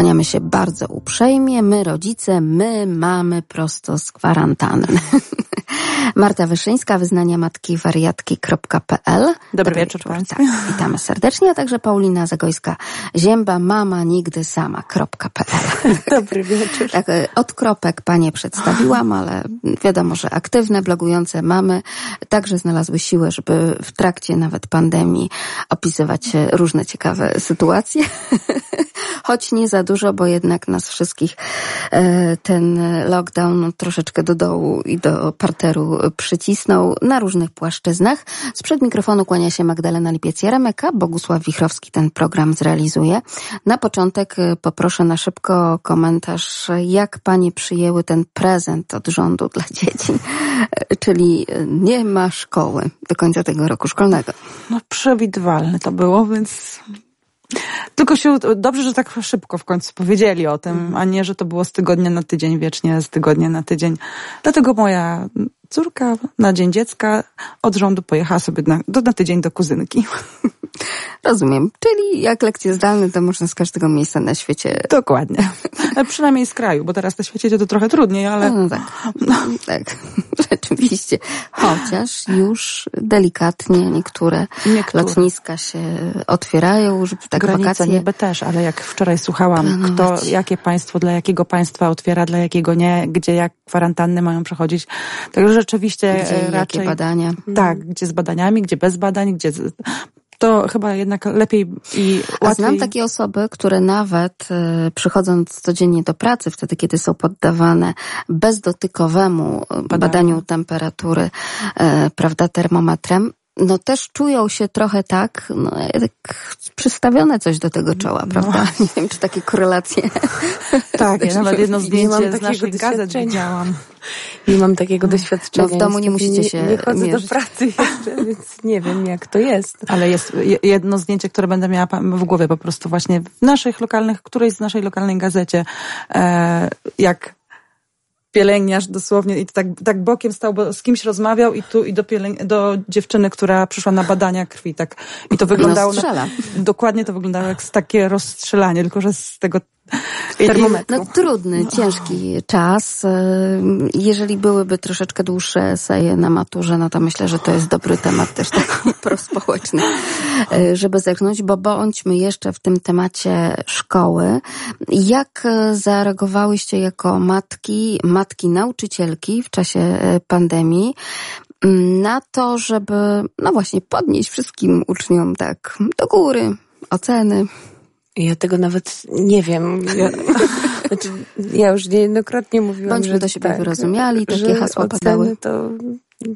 Kłaniamy się bardzo uprzejmie. My, rodzice, my mamy prosto z kwarantanny. Marta Wyszyńska, wyznania matki wariatki.pl. Dobry, Dobry wieczór, wieczór tak, witamy serdecznie, a także Paulina Zagojska, zięba mama nigdy sama.pl. Dobry wieczór. Tak, od kropek panie przedstawiłam, ale wiadomo, że aktywne, blogujące mamy także znalazły siłę, żeby w trakcie nawet pandemii opisywać różne ciekawe sytuacje. Choć nie za dużo, bo jednak nas wszystkich e, ten lockdown troszeczkę do dołu i do parteru przycisnął na różnych płaszczyznach. Sprzed mikrofonu kłania się Magdalena Lipiec-Jaremeka, Bogusław Wichrowski ten program zrealizuje. Na początek e, poproszę na szybko komentarz, jak panie przyjęły ten prezent od rządu dla dzieci, e, czyli nie ma szkoły do końca tego roku szkolnego. No przewidywalne to było, więc tylko się, dobrze, że tak szybko w końcu powiedzieli o tym, a nie, że to było z tygodnia na tydzień, wiecznie z tygodnia na tydzień. Dlatego moja córka na Dzień Dziecka od rządu pojechała sobie na, do, na tydzień do kuzynki. Rozumiem. Czyli jak lekcje zdalne, to można z każdego miejsca na świecie. Dokładnie. Ale przynajmniej z kraju, bo teraz na świecie to trochę trudniej, ale... No, no tak. No. Tak. Rzeczywiście. Chociaż już delikatnie niektóre, niektóre. lotniska się otwierają, żeby tak Granice wakacje... niby też, ale jak wczoraj słuchałam, kto, jakie państwo dla jakiego państwa otwiera, dla jakiego nie, gdzie jak kwarantanny mają przechodzić. Także rzeczywiście gdzie, raczej... Badania. Tak, gdzie z badaniami, gdzie bez badań, gdzie to chyba jednak lepiej i łatwiej. A znam takie osoby, które nawet y, przychodząc codziennie do pracy, wtedy kiedy są poddawane bezdotykowemu badaniu, badaniu temperatury, y, prawda, termometrem, no też czują się trochę tak, no tak przystawione coś do tego czoła, no. prawda? No. Nie wiem, czy takie korelacje. Tak, ja nawet jedno zdjęcie z naszych gazet widziałam. Nie mam takiego doświadczenia. No w domu nie musicie się Nie, nie chodzę mierzyć. do pracy jeszcze, więc nie wiem jak to jest. Ale jest jedno zdjęcie, które będę miała w głowie po prostu właśnie w naszych lokalnych, którejś z naszej lokalnej gazecie, e, jak pielęgniarz dosłownie i tak, tak bokiem stał, bo z kimś rozmawiał i tu i do, pielęg- do dziewczyny, która przyszła na badania krwi, tak. I to wyglądało, na, dokładnie to wyglądało jak takie rozstrzelanie, tylko że z tego termometru. No trudny, ciężki czas. Jeżeli byłyby troszeczkę dłuższe eseje na maturze, no to myślę, że to jest dobry temat też taki prospołeczny, żeby zerknąć, bo bądźmy jeszcze w tym temacie szkoły. Jak zareagowałyście jako matki, matki nauczycielki w czasie pandemii na to, żeby, no właśnie, podnieść wszystkim uczniom tak do góry oceny, ja tego nawet nie wiem. Ja, znaczy, ja już niejednokrotnie mówiłam, Bądźmy że do siebie tak, wyrozumiali, takie hasła padały. To,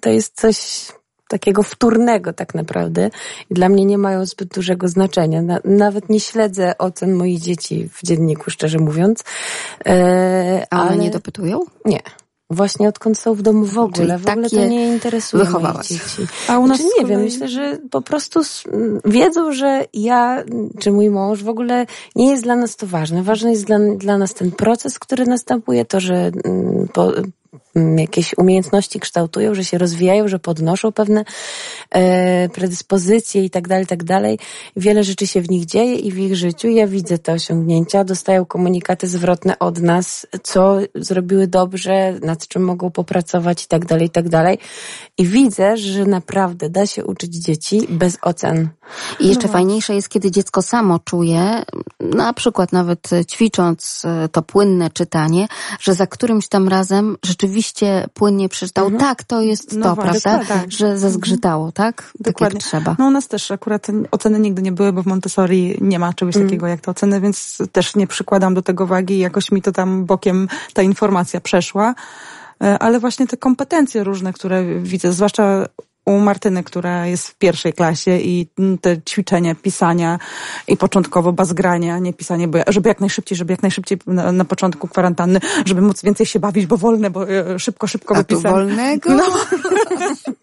to jest coś takiego wtórnego tak naprawdę i dla mnie nie mają zbyt dużego znaczenia. Na, nawet nie śledzę ocen moich dzieci w dzienniku, szczerze mówiąc. E, A one ale... nie dopytują? Nie. Właśnie odkąd są w domu w ogóle. w ogóle to nie interesuje wychowałaś. dzieci. A u nas znaczy, nie wiem, myślę, że po prostu wiedzą, że ja, czy mój mąż w ogóle nie jest dla nas to ważne. Ważny jest dla, dla nas ten proces, który następuje, to, że mm, po, jakieś umiejętności kształtują, że się rozwijają, że podnoszą pewne e, predyspozycje i tak dalej, tak dalej. Wiele rzeczy się w nich dzieje i w ich życiu ja widzę te osiągnięcia, dostają komunikaty zwrotne od nas, co zrobiły dobrze, nad czym mogą popracować i tak dalej, i tak dalej. I widzę, że naprawdę da się uczyć dzieci bez ocen. I jeszcze no. fajniejsze jest, kiedy dziecko samo czuje, na przykład nawet ćwicząc e, to płynne czytanie, że za którymś tam razem rzeczywiście płynnie przeczytał, mhm. tak, to jest no to, właśnie, prawda? Tak. Że zazgrzytało, tak? Dokładnie. Tak trzeba. No u nas też akurat oceny nigdy nie były, bo w Montessori nie ma czegoś mhm. takiego jak to oceny, więc też nie przykładam do tego wagi, jakoś mi to tam bokiem ta informacja przeszła e, ale właśnie te kompetencje różne, które widzę, zwłaszcza u Martyny, która jest w pierwszej klasie i te ćwiczenia pisania i początkowo bazgrania, nie pisanie, bo, żeby jak najszybciej, żeby jak najszybciej na, na początku kwarantanny, żeby móc więcej się bawić, bo wolne, bo e, szybko, szybko wypisać. wolnego? No.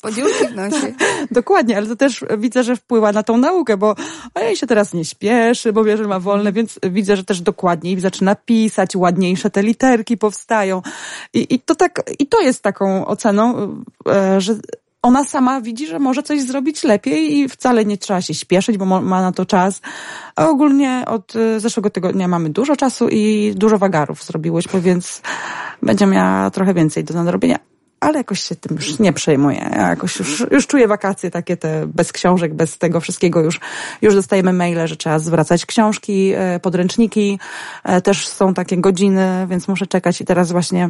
Podziurki w nosie. Dokładnie, ale to też widzę, że wpływa na tą naukę, bo jej się teraz nie śpieszy, bo wie, że ma wolne, więc widzę, że też dokładniej zaczyna pisać, ładniejsze te literki powstają. I, i to tak, i to jest taką oceną, e, że ona sama widzi, że może coś zrobić lepiej i wcale nie trzeba się śpieszyć, bo ma na to czas. A ogólnie od y, zeszłego tygodnia mamy dużo czasu i dużo wagarów zrobiłyśmy, więc będzie miała trochę więcej do nadrobienia ale jakoś się tym już nie przejmuję. Ja jakoś już, już czuję wakacje takie te bez książek, bez tego wszystkiego. Już, już dostajemy maile, że trzeba zwracać książki, e, podręczniki. E, też są takie godziny, więc muszę czekać i teraz właśnie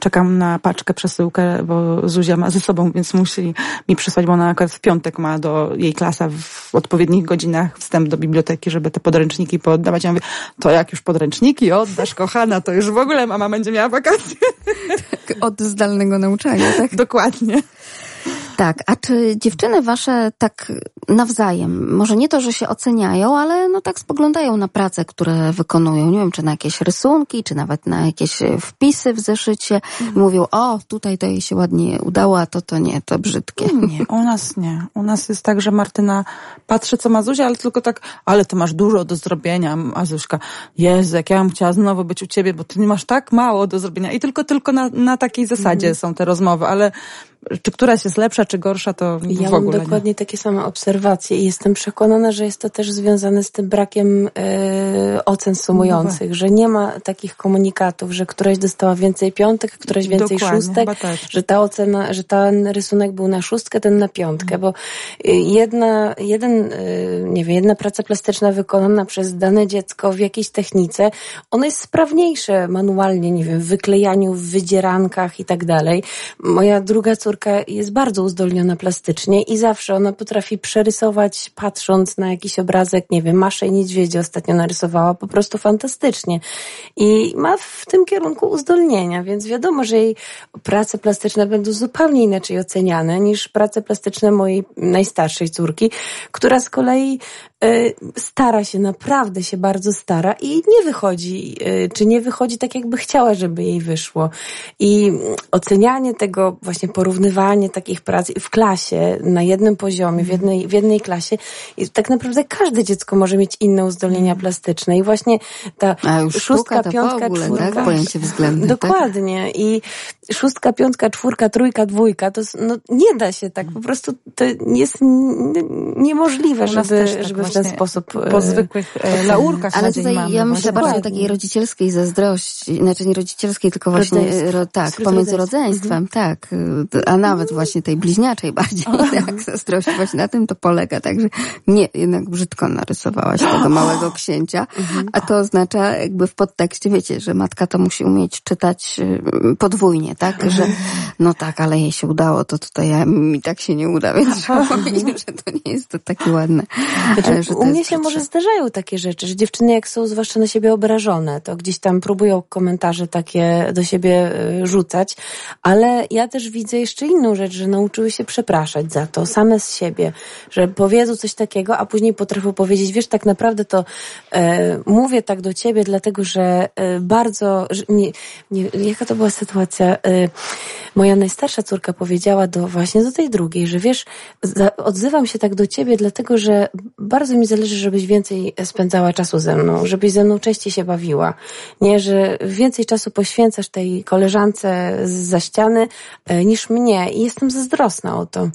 czekam na paczkę, przesyłkę, bo Zuzia ma ze sobą, więc musi mi przysłać, bo ona akurat w piątek ma do jej klasa w odpowiednich godzinach wstęp do biblioteki, żeby te podręczniki pooddawać. Ja mówię, to jak już podręczniki oddasz, kochana, to już w ogóle mama będzie miała wakacje. Tak, od zdalnego nauczania, tak? Dokładnie. Tak, a czy dziewczyny wasze tak nawzajem, może nie to, że się oceniają, ale no tak spoglądają na prace, które wykonują, nie wiem, czy na jakieś rysunki, czy nawet na jakieś wpisy w zeszycie i mówią, o, tutaj to jej się ładnie udało, a to to nie, to brzydkie. Nie, u nas nie. U nas jest tak, że Martyna patrzy, co ma Zuzia, ale tylko tak, ale ty masz dużo do zrobienia, a Zuzka, Jezu, jak ja bym chciała znowu być u ciebie, bo ty masz tak mało do zrobienia. I tylko, tylko na, na takiej zasadzie mm. są te rozmowy, ale czy któraś jest lepsza, czy gorsza, to ja w ogóle mam dokładnie nie. takie same obserwacje i jestem przekonana, że jest to też związane z tym brakiem e, ocen sumujących, no że nie ma takich komunikatów, że któraś dostała więcej piątek, któraś więcej dokładnie, szóstek, że ta ocena, że ten rysunek był na szóstkę, ten na piątkę, bo e, jedna, jeden, e, nie wiem, jedna praca plastyczna wykonana przez dane dziecko w jakiejś technice, ona jest sprawniejsze manualnie, nie wiem, w wyklejaniu, w wydzierankach i tak dalej. Moja druga córka córka jest bardzo uzdolniona plastycznie i zawsze ona potrafi przerysować, patrząc na jakiś obrazek, nie wiem, Maszę i Niedźwiedzie ostatnio narysowała po prostu fantastycznie. I ma w tym kierunku uzdolnienia, więc wiadomo, że jej prace plastyczne będą zupełnie inaczej oceniane niż prace plastyczne mojej najstarszej córki, która z kolei y, stara się, naprawdę się bardzo stara i nie wychodzi, y, czy nie wychodzi tak, jakby chciała, żeby jej wyszło. I ocenianie tego właśnie porównywania porównywanie takich prac w klasie, na jednym poziomie, w jednej, w jednej klasie. I tak naprawdę każde dziecko może mieć inne uzdolnienia mm. plastyczne. I właśnie ta A już szóstka, piątka, ogóle, czwórka. Tak? Pojęcie względne. Tak? Dokładnie. Tak? I szóstka, piątka, czwórka, trójka, dwójka, to no, nie da się tak. Po prostu to jest niemożliwe, żeby, tak żeby w ten sposób... Po e, zwykłych e, laurkach Ale tutaj mamy, ja myślę bardziej o takiej rodzicielskiej zazdrości, znaczy nie rodzicielskiej, tylko właśnie, ro, tak, pomiędzy rodzeństwem, mhm. tak a nawet właśnie tej bliźniaczej bardziej, tak, zazdrość właśnie na tym to polega, także nie, jednak brzydko narysowałaś tego małego księcia, mhm. a to oznacza jakby w podtekście, wiecie, że matka to musi umieć czytać podwójnie, tak, że no tak, ale jej się udało, to tutaj ja, mi tak się nie uda, więc trzeba powiedzieć, że to nie jest to takie ładne. Znaczy, że u mnie się może zdarzają takie rzeczy, że dziewczyny jak są zwłaszcza na siebie obrażone, to gdzieś tam próbują komentarze takie do siebie y, rzucać, ale ja też widzę jeszcze jeszcze inną rzecz, że nauczyły się przepraszać za to, same z siebie, że powiedzą coś takiego, a później potrafią powiedzieć, wiesz, tak naprawdę to e, mówię tak do ciebie, dlatego że e, bardzo, że, nie, nie, jaka to była sytuacja? E, moja najstarsza córka powiedziała do właśnie do tej drugiej, że wiesz, odzywam się tak do ciebie, dlatego że bardzo mi zależy, żebyś więcej spędzała czasu ze mną, żebyś ze mną częściej się bawiła. Nie, że więcej czasu poświęcasz tej koleżance za ściany e, niż mnie nie i jestem zazdrosna o to.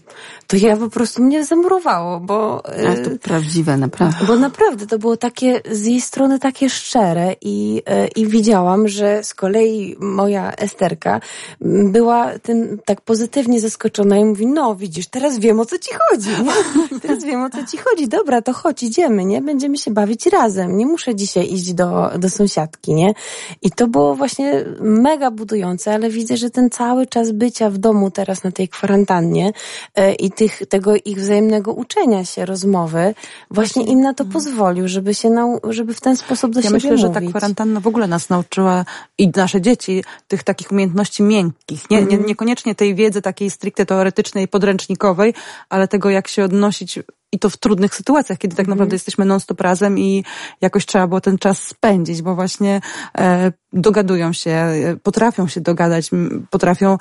To ja po prostu mnie zamurowało, bo... A to y, prawdziwe, naprawdę. Bo naprawdę to było takie, z jej strony takie szczere i, y, i widziałam, że z kolei moja Esterka była tym tak pozytywnie zaskoczona i mówi, no widzisz, teraz wiem o co ci chodzi, nie? Teraz wiem o co ci chodzi, dobra, to chodź, idziemy, nie? Będziemy się bawić razem, nie muszę dzisiaj iść do, do sąsiadki, nie? I to było właśnie mega budujące, ale widzę, że ten cały czas bycia w domu teraz na tej kwarantannie e, i tych, tego ich wzajemnego uczenia się, rozmowy, właśnie im na to mhm. pozwolił, żeby się nau, żeby w ten sposób do ja siebie myślę, mówić. że ta kwarantanna w ogóle nas nauczyła i nasze dzieci tych takich umiejętności miękkich. Nie, nie, mhm. niekoniecznie tej wiedzy takiej stricte teoretycznej, podręcznikowej, ale tego, jak się odnosić i to w trudnych sytuacjach, kiedy tak naprawdę mm. jesteśmy non-stop razem i jakoś trzeba było ten czas spędzić, bo właśnie e, dogadują się, e, potrafią się dogadać, potrafią,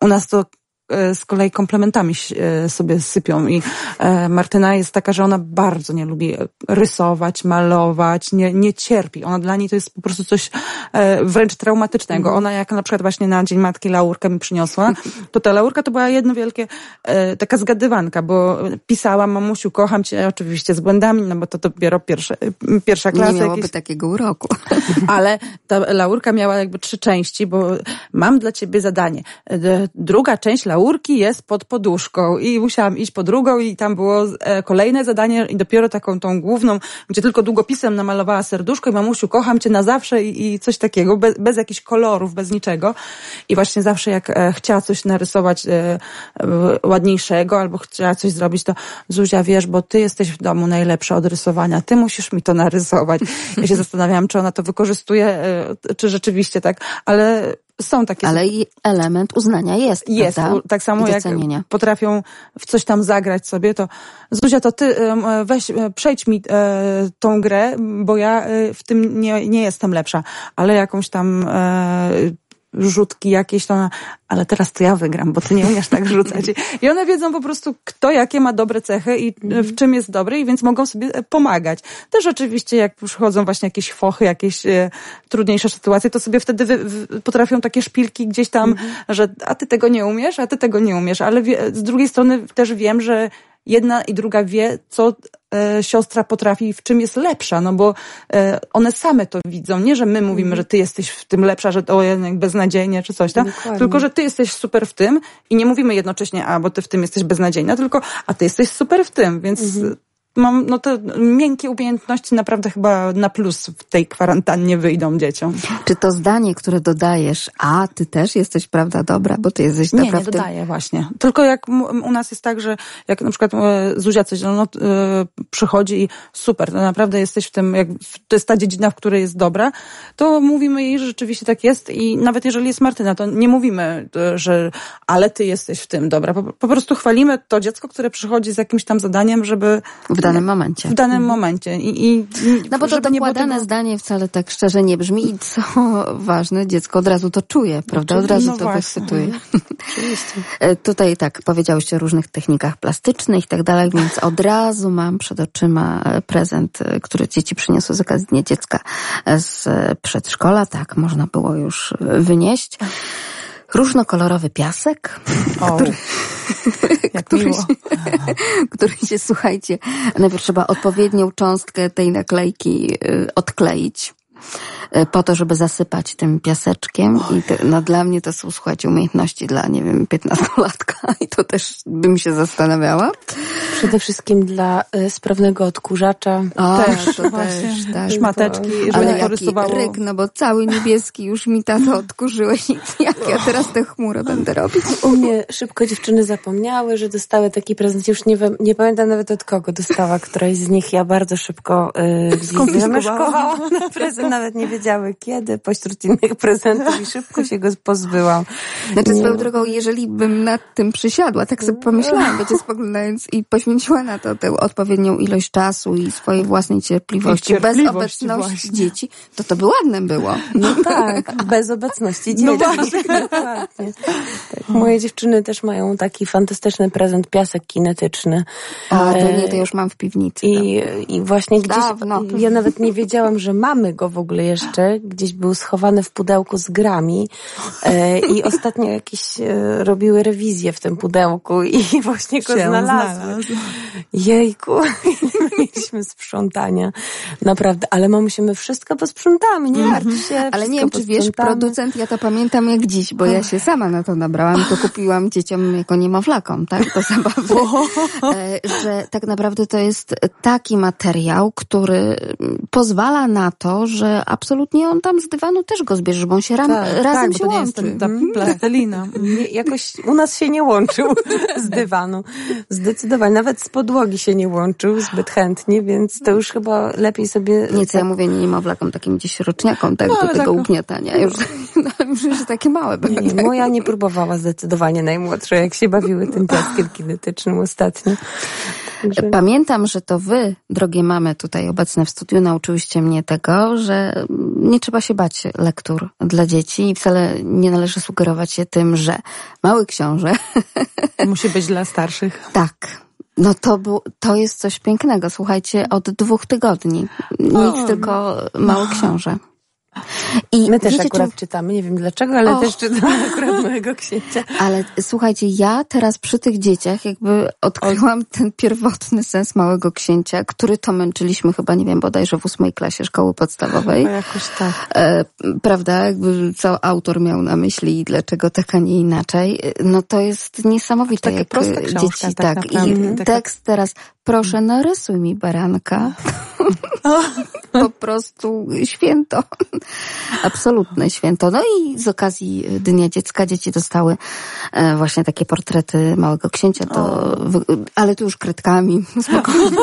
u nas to z kolei komplementami e, sobie sypią i e, Martyna jest taka, że ona bardzo nie lubi rysować, malować, nie, nie cierpi. Ona dla niej to jest po prostu coś wręcz traumatycznego. Ona jak na przykład właśnie na Dzień Matki laurkę mi przyniosła, to ta laurka to była jedno wielkie, taka zgadywanka, bo pisała mamusiu, kocham cię, oczywiście z błędami, no bo to dopiero pierwsze, pierwsza klasa. Nie miałoby jakieś... takiego uroku. Ale ta laurka miała jakby trzy części, bo mam dla ciebie zadanie. Druga część laurki jest pod poduszką i musiałam iść po drugą i tam było e, kolejne zadanie i dopiero taką tą główną, gdzie tylko długopisem namalowała serduszko i mamusiu, kocham cię na zawsze i, i coś takiego, bez, bez jakichś kolorów, bez niczego. I właśnie zawsze jak e, chciała coś narysować e, ładniejszego albo chciała coś zrobić, to Zuzia, wiesz, bo ty jesteś w domu najlepsza od rysowania, ty musisz mi to narysować. Ja się zastanawiałam, czy ona to wykorzystuje, czy rzeczywiście tak, ale są takie. Ale i element uznania jest. Jest. Prawda? Tak samo jak potrafią w coś tam zagrać sobie, to Zuzia, to ty weź, e, przejdź mi e, tą grę, bo ja e, w tym nie, nie jestem lepsza, ale jakąś tam rzutki jakieś, to ona, ale teraz to ja wygram, bo ty nie umiesz tak rzucać. I one wiedzą po prostu, kto jakie ma dobre cechy i w czym jest dobry i więc mogą sobie e, pomagać. Też oczywiście, jak przychodzą właśnie jakieś fochy, jakieś e, trudniejsze sytuacje, to sobie wtedy wy, potrafią takie szpilki gdzieś tam, mhm. że a ty tego nie umiesz, a ty tego nie umiesz, ale wie, z drugiej strony też wiem, że jedna i druga wie, co e, siostra potrafi, w czym jest lepsza, no bo e, one same to widzą. Nie, że my mówimy, mm. że ty jesteś w tym lepsza, że to jednak beznadziejnie czy coś tam, Dokładnie. tylko że ty jesteś super w tym i nie mówimy jednocześnie, a bo ty w tym jesteś beznadziejna, tylko a ty jesteś super w tym, więc -hmm mam, no te miękkie umiejętności naprawdę chyba na plus w tej kwarantannie wyjdą dzieciom. Czy to zdanie, które dodajesz, a ty też jesteś prawda dobra, bo ty jesteś dobra Nie, nie dodaję właśnie. Tylko jak u nas jest tak, że jak na przykład e, Zuzia coś no, e, przychodzi i super, to naprawdę jesteś w tym, jak to jest ta dziedzina, w której jest dobra, to mówimy jej, że rzeczywiście tak jest i nawet jeżeli jest Martyna, to nie mówimy, e, że ale ty jesteś w tym dobra. Po, po prostu chwalimy to dziecko, które przychodzi z jakimś tam zadaniem, żeby danym momencie. W danym momencie. I, i, no bo to dokładane tego... zdanie wcale tak szczerze nie brzmi i co ważne, dziecko od razu to czuje, prawda? Od razu no to wychwytuje. E, tutaj tak, powiedziałyście o różnych technikach plastycznych i tak dalej, więc od razu mam przed oczyma prezent, e, który dzieci przyniosły z okazji Dnia Dziecka z przedszkola. Tak, można było już wynieść różnokolorowy piasek, o, który, który, się, który się, słuchajcie, najpierw trzeba odpowiednią cząstkę tej naklejki y, odkleić. E, po to, żeby zasypać tym piaseczkiem. I to, no dla mnie to są, słuchajcie, umiejętności dla, nie wiem, piętnastolatka i to też bym się zastanawiała. Przede wszystkim dla y, sprawnego odkurzacza. O, też, to też, tak. Szmateczki, żeby Ale porysowało. ryk, no bo cały niebieski już mi tato odkurzyłeś jak ja teraz tę chmurę będę robić? U mnie szybko dziewczyny zapomniały, że dostały taki prezent. Już nie, nie pamiętam nawet od kogo dostała któraś z nich. Ja bardzo szybko yy, skonfiskowałam na prezent nawet nie wiedziały kiedy, pośród innych prezentów i szybko się go pozbyłam. Znaczy swoją drogą, jeżeli bym nad tym przysiadła, tak sobie pomyślałam, będzie spoglądając i poświęciła na to tę odpowiednią ilość czasu i swojej własnej cierpliwości, bez obecności właśnie. dzieci, to to by ładne było. No tak, bez obecności no dzieci. No właśnie. Dokładnie. Tak. Moje dziewczyny też mają taki fantastyczny prezent, piasek kinetyczny. A, to nie, to już mam w piwnicy. I, i właśnie gdzieś, Dawno. ja nawet nie wiedziałam, że mamy go w ogóle jeszcze, gdzieś był schowany w pudełku z grami e, i ostatnio jakieś e, robiły rewizję w tym pudełku i właśnie go znalazły. Znalazł. Jejku, mieliśmy sprzątania. Naprawdę, ale my musimy wszystko posprzątamy, nie martw mhm. się. Ale nie wiem, czy wiesz, producent, ja to pamiętam jak dziś, bo ja się sama na to nabrałam, to kupiłam dzieciom jako niemowlakom, tak, do zabawy, e, że tak naprawdę to jest taki materiał, który pozwala na to, że absolutnie on tam z dywanu też go zbierze, bo on się ram, tak, razem tak, się łączy. ta mhm. plastelina. Jakoś u nas się nie łączył z dywanu. Zdecydowanie. Nawet z podłogi się nie łączył zbyt chętnie, więc to już chyba lepiej sobie... Nie, co ja mówię nie niemowlakom, takim gdzieś roczniakom, tak, no, do tego tak, ugniatania. Już, no, już że takie małe były. Nie, tak. Moja nie próbowała zdecydowanie najmłodsza, jak się bawiły tym piaskiem kinetycznym ostatnio. Także... Pamiętam, że to wy, drogie mamy tutaj obecne w studiu, nauczyłyście mnie tego, że nie trzeba się bać lektur dla dzieci i wcale nie należy sugerować się tym, że mały książę musi być dla starszych. Tak. No to, bu- to jest coś pięknego. Słuchajcie, od dwóch tygodni. Nic, o, tylko mały książę. I My też akurat czy... czytamy, nie wiem dlaczego, ale też czytamy akurat mojego księcia. Ale słuchajcie, ja teraz przy tych dzieciach jakby odkryłam ten pierwotny sens małego księcia, który to męczyliśmy chyba, nie wiem, bodajże w ósmej klasie szkoły podstawowej. Chyba jakoś tak. E, prawda? Jakby co autor miał na myśli i dlaczego tak, a nie inaczej. No to jest niesamowite. Takie jak proste dzieci, tak. tak I tekst teraz, proszę narysuj mi baranka. po prostu święto. Absolutne święto. No i z okazji Dnia Dziecka dzieci dostały e, właśnie takie portrety Małego Księcia, to, ale tu już kredkami, spokojnie,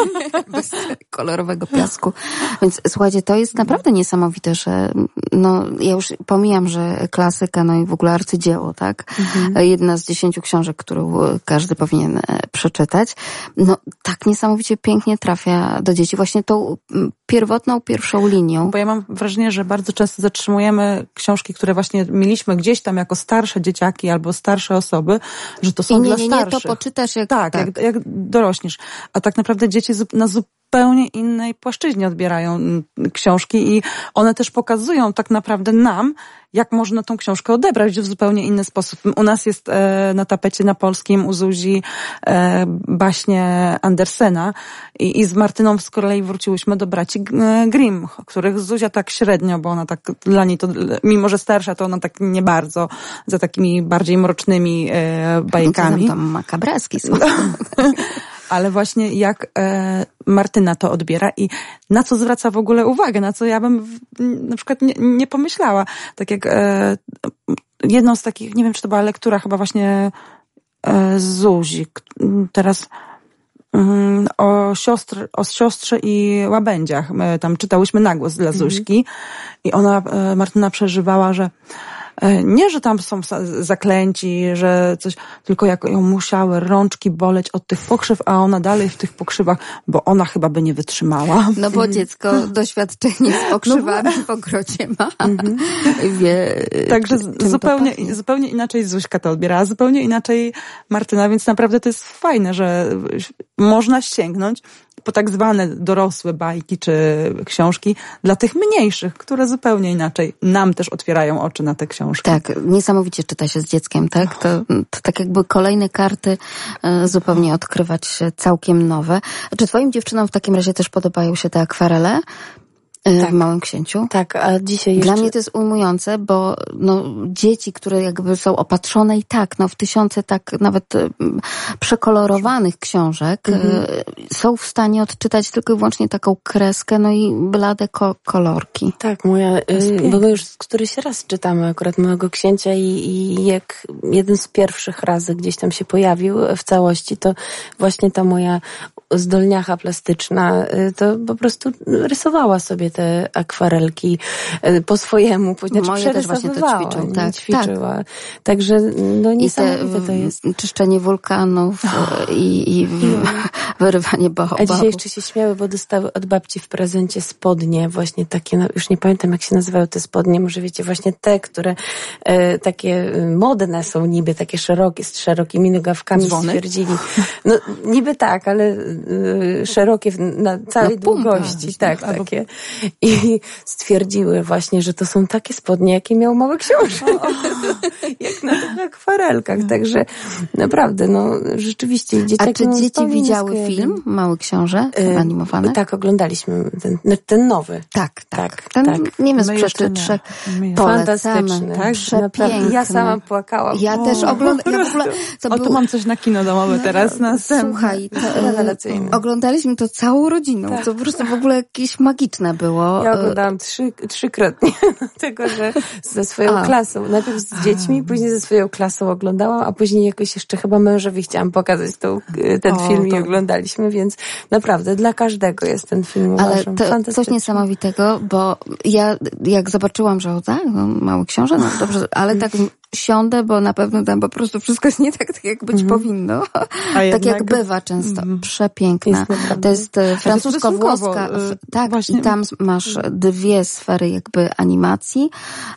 bez kolorowego piasku. Więc słuchajcie, to jest naprawdę niesamowite, że no, ja już pomijam, że klasyka, no i w ogóle arcydzieło, tak? Mhm. Jedna z dziesięciu książek, którą każdy powinien e, przeczytać. No, tak niesamowicie pięknie trafia do dzieci. Właśnie tą pierwotną, pierwszą linią. Bo ja mam wrażenie, że bardzo często zatrzymujemy książki, które właśnie mieliśmy gdzieś tam jako starsze dzieciaki albo starsze osoby, że to są I nie, dla nie, starszych. Nie, to poczytasz jak... Tak, tak. Jak, jak dorośniesz. A tak naprawdę dzieci na zupełnie innej płaszczyźnie odbierają mm, książki i one też pokazują tak naprawdę nam, jak można tą książkę odebrać w zupełnie inny sposób. U nas jest e, na tapecie na polskim u Zuzi e, baśnie Andersena i, i z Martyną z kolei wróciłyśmy do braci e, Grimm, których Zuzia tak średnio, bo ona tak dla niej to, mimo że starsza, to ona tak nie bardzo, za takimi bardziej mrocznymi e, bajkami. To makabreski ale właśnie jak e, Martyna to odbiera i na co zwraca w ogóle uwagę, na co ja bym w, na przykład nie, nie pomyślała. Tak jak e, jedną z takich, nie wiem czy to była lektura chyba właśnie e, Zuzi, teraz mm, o, siostr, o siostrze i łabędziach. My tam czytałyśmy nagłos dla mhm. Zuśki i ona, e, Martyna przeżywała, że nie, że tam są zaklęci, że coś, tylko jak ją musiały rączki boleć od tych pokrzyw, a ona dalej w tych pokrzywach, bo ona chyba by nie wytrzymała. No bo dziecko doświadczenie z pokrzywami no, w ogrodzie ma. Mhm. Wie, Także zupełnie, zupełnie inaczej Zuśka to odbierała, zupełnie inaczej Martyna, więc naprawdę to jest fajne, że można sięgnąć po tak zwane dorosłe bajki czy książki dla tych mniejszych, które zupełnie inaczej nam też otwierają oczy na te książki. Tak, niesamowicie czyta się z dzieckiem, tak? To, to tak jakby kolejne karty e, zupełnie odkrywać całkiem nowe. Czy twoim dziewczynom w takim razie też podobają się te akwarele? E, tak. w Małym Księciu. Tak, a dzisiaj jeszcze... Dla mnie to jest ujmujące, bo no, dzieci, które jakby są opatrzone i tak, no w tysiące tak nawet e, przekolorowanych książek, e, mhm. są w stanie odczytać tylko i wyłącznie taką kreskę, no i blade ko kolorki. Tak, moja, bo my już któryś raz czytamy akurat Małego Księcia i, i jak jeden z pierwszych razy gdzieś tam się pojawił w całości, to właśnie ta moja zdolniacha plastyczna, to po prostu rysowała sobie te akwarelki e, po swojemu. Znaczy Moje też właśnie to ćwiczą. Tak, ćwiczyła. Tak. Także no niesamowite te, to jest. Czyszczenie wulkanów oh. i, i wyrywanie bohobów. A dzisiaj jeszcze się śmiały, bo dostały od babci w prezencie spodnie, właśnie takie, no już nie pamiętam jak się nazywały te spodnie, może wiecie, właśnie te, które e, takie e, modne są niby, takie szerokie, z szerokimi nogawkami Dzwony? stwierdzili. No niby tak, ale szerokie na całej no, długości. Tak, takie. I stwierdziły właśnie, że to są takie spodnie, jakie miał mały książę. Jak na tych akwarelkach. Także naprawdę, no rzeczywiście dzieciaki... A czy dzieci widziały film Mały Książę animowany? Tak, oglądaliśmy ten, no, ten nowy. Tak, tak. tak ten, tak. Nie wiem, sprzed trzech Fantastyczny. Tak, przepiękny. Ja sama płakałam. Ja o, też oglądałam. Ja to o, był... tu mam coś na kino domowe no, teraz. Na Słuchaj, to, oglądaliśmy to całą rodziną. Tak. To po prostu w ogóle jakieś magiczne było. Ja oglądałam trzy, trzykrotnie, dlatego że ze swoją a. klasą. Najpierw z dziećmi, później ze swoją klasą oglądałam, a później jakoś jeszcze chyba mężowi chciałam pokazać tą, ten o, film to... i oglądaliśmy, więc naprawdę dla każdego jest ten film. Ale to coś niesamowitego, bo ja jak zobaczyłam, że o tak, no, mały książę, no dobrze, ale tak siądę, bo na pewno tam po prostu wszystko jest nie tak, tak jak być mm. powinno. tak jak bywa często. Mm. Przepiękna. Jest to jest e, francusko-włoska. Tak, właśnie. i tam masz dwie sfery jakby animacji,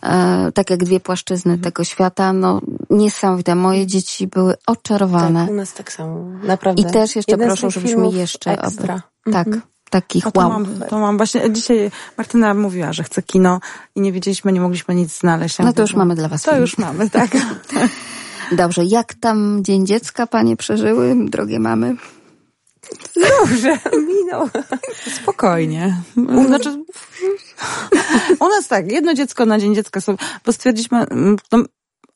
e, tak jak dwie płaszczyzny tego świata. No niesamowite. Moje dzieci były oczarowane. Tak, u nas tak samo. Naprawdę. I też jeszcze Jeden proszę, żebyśmy jeszcze... Ekstra. Aby, tak. Takich to Mam, to mam właśnie, dzisiaj Martyna mówiła, że chce kino i nie wiedzieliśmy, nie mogliśmy nic znaleźć. No to już mamy dla was. To film. już mamy, tak. Dobrze, jak tam Dzień Dziecka panie przeżyły, drogie mamy? Dobrze, minął. Spokojnie. Znaczy, u nas tak, jedno dziecko na Dzień Dziecka sobie, bo stwierdziliśmy, no,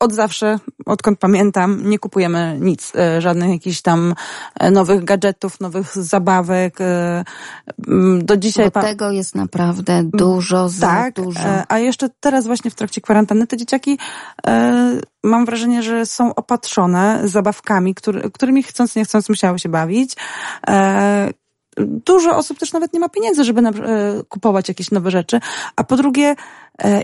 od zawsze, odkąd pamiętam, nie kupujemy nic, e, żadnych jakichś tam e, nowych gadżetów, nowych zabawek. E, do dzisiaj. Bo tego jest naprawdę dużo, za tak, dużo. A jeszcze teraz właśnie w trakcie kwarantanny te dzieciaki mam wrażenie, że są opatrzone zabawkami, który, którymi chcąc nie chcąc musiały się bawić dużo osób też nawet nie ma pieniędzy, żeby kupować jakieś nowe rzeczy. A po drugie,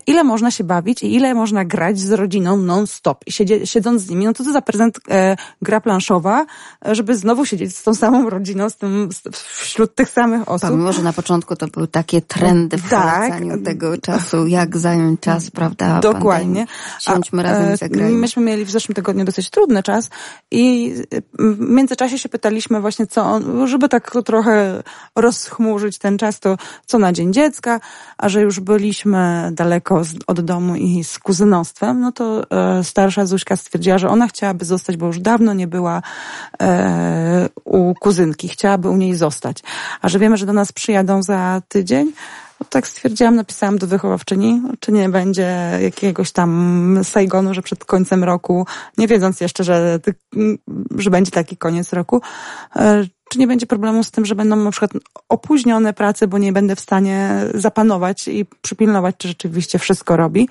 ile można się bawić i ile można grać z rodziną non-stop i siedzie, siedząc z nimi. No to co za prezent e, gra planszowa, żeby znowu siedzieć z tą samą rodziną, z tym, wśród tych samych osób. Pomimo, że na początku to były takie trendy w tak. tego czasu, jak zająć czas, prawda? Dokładnie. Siądźmy razem i zagrajmy. Myśmy mieli w zeszłym tygodniu dosyć trudny czas i w międzyczasie się pytaliśmy właśnie co on, żeby tak trochę rozchmurzyć ten czas, to co na Dzień Dziecka, a że już byliśmy daleko od domu i z kuzynostwem, no to e, starsza Zuśka stwierdziła, że ona chciałaby zostać, bo już dawno nie była e, u kuzynki, chciałaby u niej zostać. A że wiemy, że do nas przyjadą za tydzień, no tak stwierdziłam, napisałam do wychowawczyni, czy nie będzie jakiegoś tam Saigonu, że przed końcem roku, nie wiedząc jeszcze, że, że będzie taki koniec roku, e, czy nie będzie problemu z tym, że będą na przykład opóźnione prace, bo nie będę w stanie zapanować i przypilnować, czy rzeczywiście wszystko robi.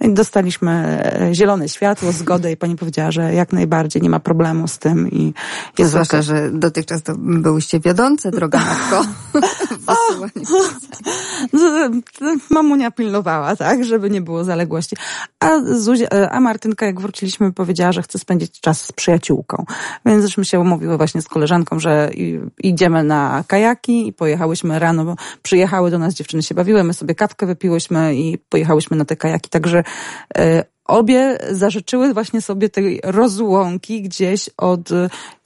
Dostaliśmy e, zielone światło, zgodę i pani powiedziała, że jak najbardziej nie ma problemu z tym. I jest Zwłaszcza, że dotychczas to byłyście wiodące, droga matko. Mamunia pilnowała, tak, żeby nie było zaległości. A, Zuzia, e, a Martynka, jak wróciliśmy, powiedziała, że chce spędzić czas z przyjaciółką. Więc żeśmy się umówiły właśnie z koleżanką, że idziemy na kajaki i pojechałyśmy rano, bo przyjechały do nas dziewczyny się bawiły, my sobie kawkę wypiłyśmy i pojechałyśmy na te kajaki. Także e, obie zażyczyły właśnie sobie tej rozłąki gdzieś od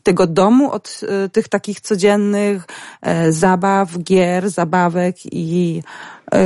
tego domu, od e, tych takich codziennych e, zabaw, gier, zabawek i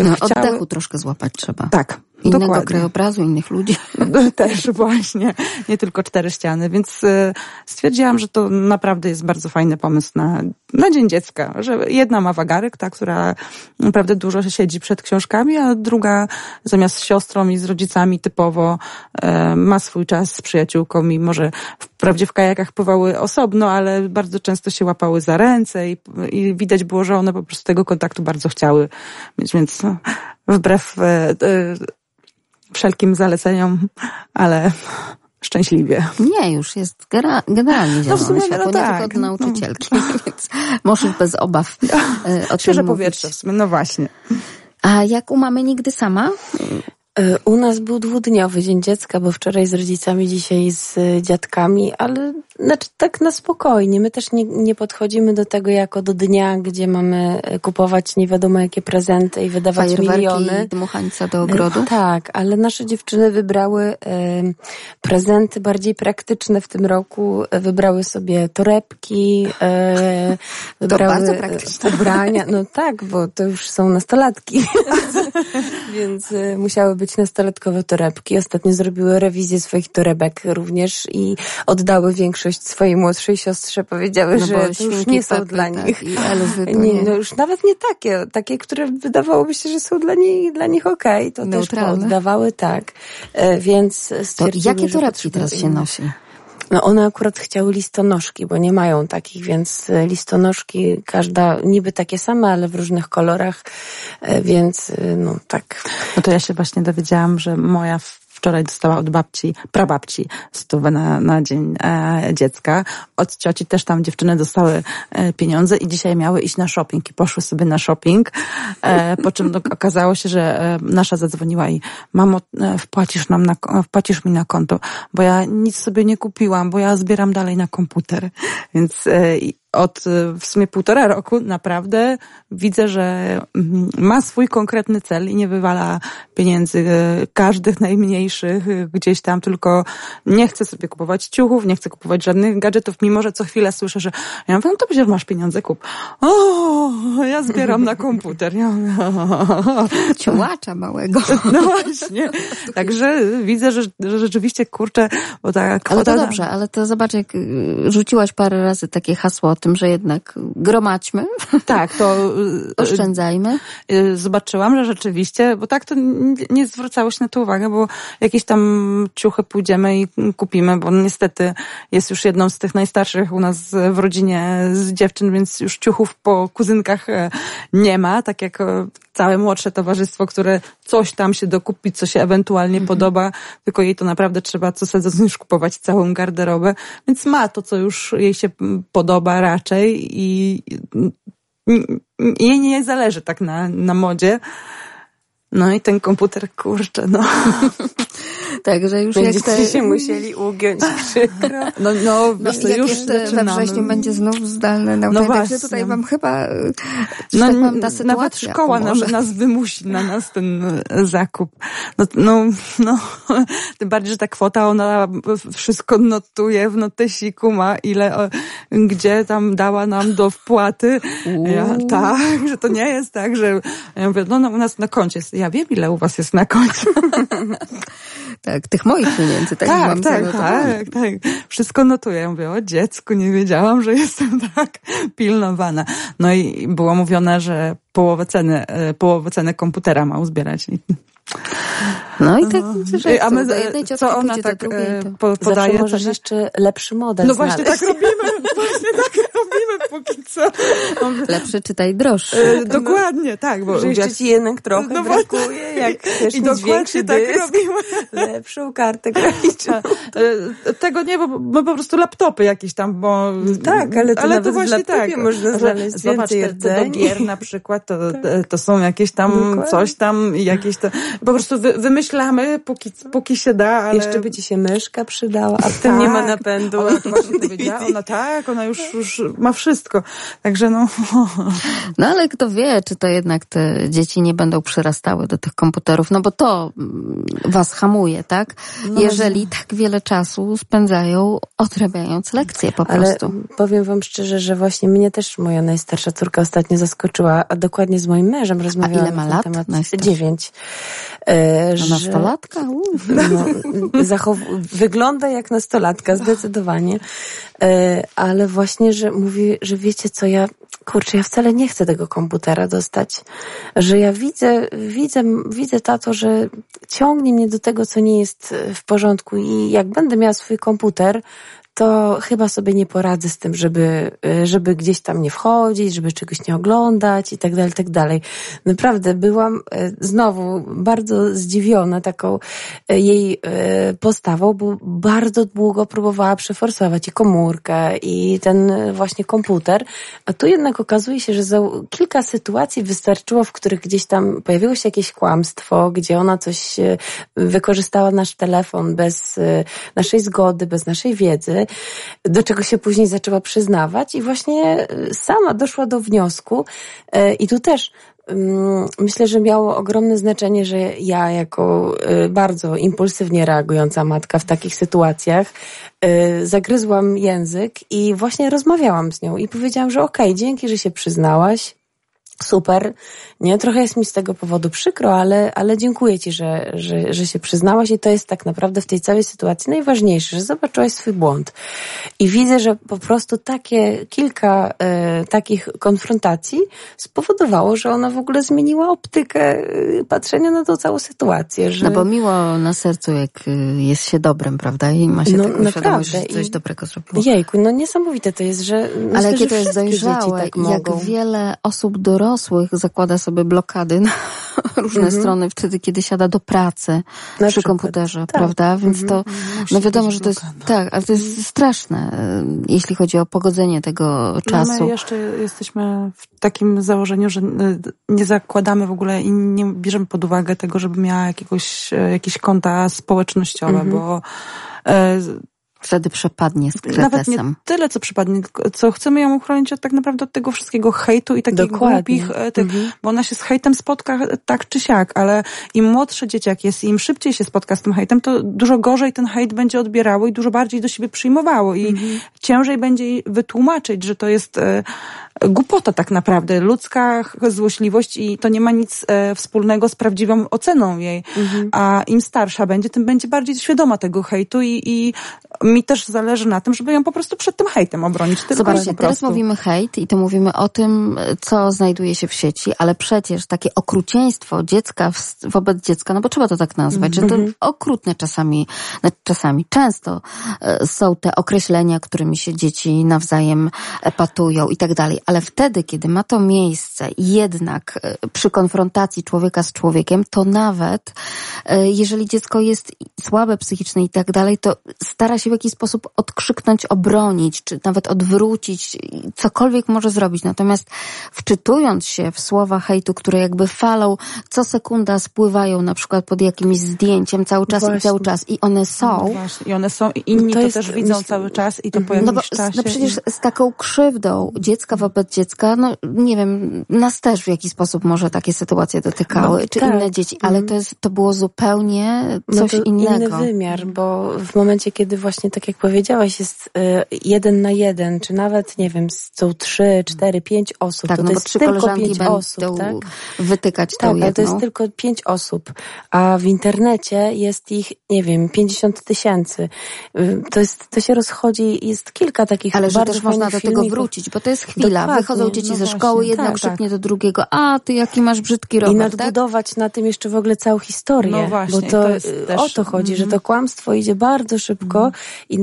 no, chciały... oddechu troszkę złapać trzeba. Tak, Innego Dokładnie. krajobrazu, innych ludzi. Też właśnie, nie tylko cztery ściany, więc e, stwierdziłam, że to naprawdę jest bardzo fajny pomysł na, na Dzień Dziecka, że jedna ma wagarek, ta, która naprawdę dużo siedzi przed książkami, a druga zamiast z siostrą i z rodzicami typowo e, ma swój czas z przyjaciółką i może wprawdzie w kajakach pływały osobno, ale bardzo często się łapały za ręce i, i widać było, że one po prostu tego kontaktu bardzo chciały mieć, więc no, wbrew e, wszelkim zaleceniom, ale szczęśliwie. Nie, już jest generalnie no, w sumie, światło, no tak. nie tylko od nauczycielki, no. więc możesz bez obaw e, o Świeże powietrze w sumie, no właśnie. A jak u mamy nigdy sama? E, u nas był dwudniowy Dzień Dziecka, bo wczoraj z rodzicami, dzisiaj z dziadkami, ale znaczy tak na spokojnie. My też nie, nie podchodzimy do tego jako do dnia, gdzie mamy e, kupować nie wiadomo jakie prezenty i wydawać Fajerwerki miliony. dmuchańca do ogrodu. E, tak, ale nasze dziewczyny wybrały prezenty bardziej praktyczne w tym roku. Wybrały sobie torebki, wybrały ubrania. No tak, bo to już są nastolatki. Więc musiały być nastolatkowe torebki. Ostatnio zrobiły rewizję swoich torebek również i oddały większość swojej młodszej siostrze powiedziały, no że to już nie są dla tak, nich. Nie, no już nawet nie takie, takie, które wydawałoby się, że są dla nich, dla nich okej, okay, to Neutralne. też oddawały tak. E, więc stwierdziły, to Jakie torebki teraz się nosi? No one akurat chciały listonoszki, bo nie mają takich, więc e, listonoszki każda niby takie same, ale w różnych kolorach, e, więc no tak. No to ja się właśnie dowiedziałam, że moja wczoraj dostała od babci, prababci stówę na, na dzień e, dziecka. Od cioci też tam dziewczyny dostały e, pieniądze i dzisiaj miały iść na shopping i poszły sobie na shopping. E, po czym okazało się, że e, nasza zadzwoniła i mamo, e, wpłacisz nam na, wpłacisz mi na konto, bo ja nic sobie nie kupiłam, bo ja zbieram dalej na komputer. Więc e, od y, w sumie półtora roku naprawdę widzę, że mm, ma swój konkretny cel i nie wywala pieniędzy y, każdych najmniejszych y, gdzieś tam, tylko nie chce sobie kupować ciuchów, nie chce kupować żadnych gadżetów, mimo że co chwilę słyszę, że ja mówię, no to przecież masz pieniądze, kup. O, ja zbieram na komputer. Ja mówię, Ciułacza małego. No właśnie. Także widzę, że, że rzeczywiście kurczę, bo ta kwota... Ale to dobrze, ale to zobacz, jak rzuciłaś parę razy takie hasło tym, że jednak gromadźmy. Tak, to y, oszczędzajmy. Y, zobaczyłam, że rzeczywiście, bo tak to nie zwracało się na to uwagę, bo jakieś tam ciuchy pójdziemy i kupimy, bo niestety jest już jedną z tych najstarszych u nas w rodzinie z dziewczyn, więc już ciuchów po kuzynkach e, nie ma, tak jak e, całe młodsze towarzystwo, które coś tam się dokupi, co się ewentualnie mhm. podoba, tylko jej to naprawdę trzeba co sezon już kupować całą garderobę, więc ma to, co już jej się podoba raczej i jej nie zależy tak na, na modzie. No i ten komputer, kurczę, no. Także już Będziecie jak te... się musieli ugiąć, przykro. No, no, no to już jeszcze we wrześniu będzie znów zdalne nauczanie. No właśnie. tutaj wam chyba no, tak mam ta sytuacja Nawet szkoła nam, nas wymusi na nas ten e, zakup. No, no, no, tym bardziej, że ta kwota, ona wszystko notuje w notesiku, ma ile, gdzie tam dała nam do wpłaty. Ja, tak, że to nie jest tak, że ja mówię, no, no u nas na koncie jest. Ja wiem, ile u was jest na koncie. tak, tych moich pieniędzy, tak? Tak, tak, tak, tak. Wszystko notuję. Ja mówię, o dziecku, nie wiedziałam, że jestem tak pilnowana. No i było mówione, że połowę ceny, e, połowę ceny komputera ma uzbierać. No i tak, że A my, jednej co ona tak drugiej, e, to... podaje? Zawsze możesz jeszcze lepszy model No właśnie tak robimy, właśnie tak robimy póki co. Lepszy czytaj droższy. E, dokładnie, tak. Bo że jeszcze ci jednak trochę no brakuje, jak chcesz I mieć większy tak dysk, robimy. lepszą kartę graficzną. E, tego nie, bo my po prostu laptopy jakieś tam, bo... No tak, ale to, ale to właśnie tak. można znaleźć Zobacz, więcej te, gier na przykład, to, tak. to są jakieś tam Dokładnie. coś tam, jakieś to... Po prostu wy, wymyślamy, póki, póki się da, ale... Jeszcze by ci się myszka przydała, a w tym tak, nie ma tak. napędu. Ona właśnie powiedziała, ona tak, ona już, już ma wszystko. Także no... No ale kto wie, czy to jednak te dzieci nie będą przyrastały do tych komputerów, no bo to mm, was hamuje, tak? No, Jeżeli tak wiele czasu spędzają odrabiając lekcje po ale prostu. powiem wam szczerze, że właśnie mnie też moja najstarsza córka ostatnio zaskoczyła, a dokładnie z moim mężem rozmawiałam a ile ma lat? na temat dziewięć. E, że, nastolatka? No, zachow... wygląda jak nastolatka, zdecydowanie. E, ale właśnie, że mówi, że wiecie co, ja, kurczę, ja wcale nie chcę tego komputera dostać. Że ja widzę, widzę, widzę tato, że ciągnie mnie do tego, co nie jest w porządku i jak będę miała swój komputer, to chyba sobie nie poradzę z tym, żeby, y, żeby gdzieś tam nie wchodzić, żeby czegoś nie oglądać i tak dalej, tak dalej. Naprawdę byłam y, znowu bardzo zdziwiona taką jej postawą, bo bardzo długo próbowała przeforsować i komórkę i ten właśnie komputer, a tu jednak okazuje się, że za kilka sytuacji wystarczyło, w których gdzieś tam pojawiło się jakieś kłamstwo, gdzie ona coś wykorzystała nasz telefon bez naszej zgody, bez naszej wiedzy, do czego się później zaczęła przyznawać i właśnie e, sama doszła do wniosku e, i tu też Myślę, że miało ogromne znaczenie, że ja jako e, bardzo impulsywnie reagująca matka w takich sytuacjach zagryzłam język i właśnie rozmawiałam z nią i powiedziałam, że okej, okay, dzięki, że się przyznałaś, super. Nie, trochę jest mi z tego powodu przykro, ale, ale dziękuję Ci, że, że, że się przyznałaś i to jest tak naprawdę w tej całej sytuacji najważniejsze, że zobaczyłaś swój błąd. I widzę, że po prostu takie kilka e, takich konfrontacji spowodowało, że ona w ogóle zmieniła optykę e, patrzenia na tą całą sytuację. Że... No bo miło na sercu, jak e, jest się dobrym, prawda? I ma się no, taką świadomość, że coś I... dobrego zrobiło. Jejku, no niesamowite to jest, że... Ale jakie to jest dojrzałe, tak jak wiele osób dorosłych dorosłych zakłada sobie blokady na, różne mhm. strony wtedy, kiedy siada do pracy Na przy przykład. komputerze, tak. prawda? Więc mhm. to, no wiadomo, że to jest, tak, ale to jest straszne, jeśli chodzi o pogodzenie tego czasu. No my jeszcze jesteśmy w takim założeniu, że nie zakładamy w ogóle i nie bierzemy pod uwagę tego, żeby miała jakiegoś, jakieś konta społecznościowe, mhm. bo Wtedy przepadnie z kretesem. Nawet nie tyle, co przepadnie, co chcemy ją uchronić od tak naprawdę od tego wszystkiego hejtu i takich Dokładnie. głupich, e, tych, mhm. bo ona się z hejtem spotka tak czy siak, ale im młodszy dzieciak jest i im szybciej się spotka z tym hejtem, to dużo gorzej ten hejt będzie odbierało i dużo bardziej do siebie przyjmowało i mhm. ciężej będzie wytłumaczyć, że to jest e, głupota tak naprawdę, ludzka złośliwość i to nie ma nic e, wspólnego z prawdziwą oceną jej. Mhm. A im starsza będzie, tym będzie bardziej świadoma tego hejtu i, i mi też zależy na tym, żeby ją po prostu przed tym hejtem obronić. Tylko Zobaczcie, teraz mówimy hejt i to mówimy o tym, co znajduje się w sieci, ale przecież takie okrucieństwo dziecka w, wobec dziecka, no bo trzeba to tak nazwać, -hmm. że to mhm. okrutne czasami, znaczy czasami, często e, są te określenia, którymi się dzieci nawzajem patują i tak dalej, ale wtedy, kiedy ma to miejsce jednak e, przy konfrontacji człowieka z człowiekiem, to nawet e, jeżeli dziecko jest słabe psychicznie i tak dalej, to stara się w jakiś sposób odkrzyknąć, obronić, czy nawet odwrócić, cokolwiek może zrobić. Natomiast wczytując się w słowa hejtu, które jakby falą co sekunda spływają na przykład pod jakimś zdjęciem cały czas właśnie. i cały czas i one są. No I one są i inni to, to też widzą myśl... cały czas i to po no jakimś bo. No przecież z taką krzywdą dziecka wobec dziecka, no nie wiem, nas też w jakiś sposób może takie sytuacje dotykały, no, czy tak. inne dzieci, ale mm. to, jest, to było zupełnie no coś no innego. inny wymiar, bo w momencie, kiedy właśnie tak jak powiedziałaś, jest y, jeden na jeden, czy nawet, nie wiem, są trzy, cztery, pięć osób. Tak, to, no to jest trzy tylko pięć osób, tak? wytykać tak, tą ale to jest tylko pięć osób, a w internecie jest ich, nie wiem, pięćdziesiąt tysięcy. Y, to jest, to się rozchodzi, jest kilka takich Ale że też można do tego wrócić, bo to jest chwila. Dokładnie. Wychodzą dzieci no ze szkoły, jedna tak, krzyknie tak. do drugiego, a ty jaki masz brzydki rower, I nadbudować tak? na tym jeszcze w ogóle całą historię. No właśnie, bo to, to też... o to chodzi, mm -hmm. że to mhm. kłamstwo idzie bardzo szybko mm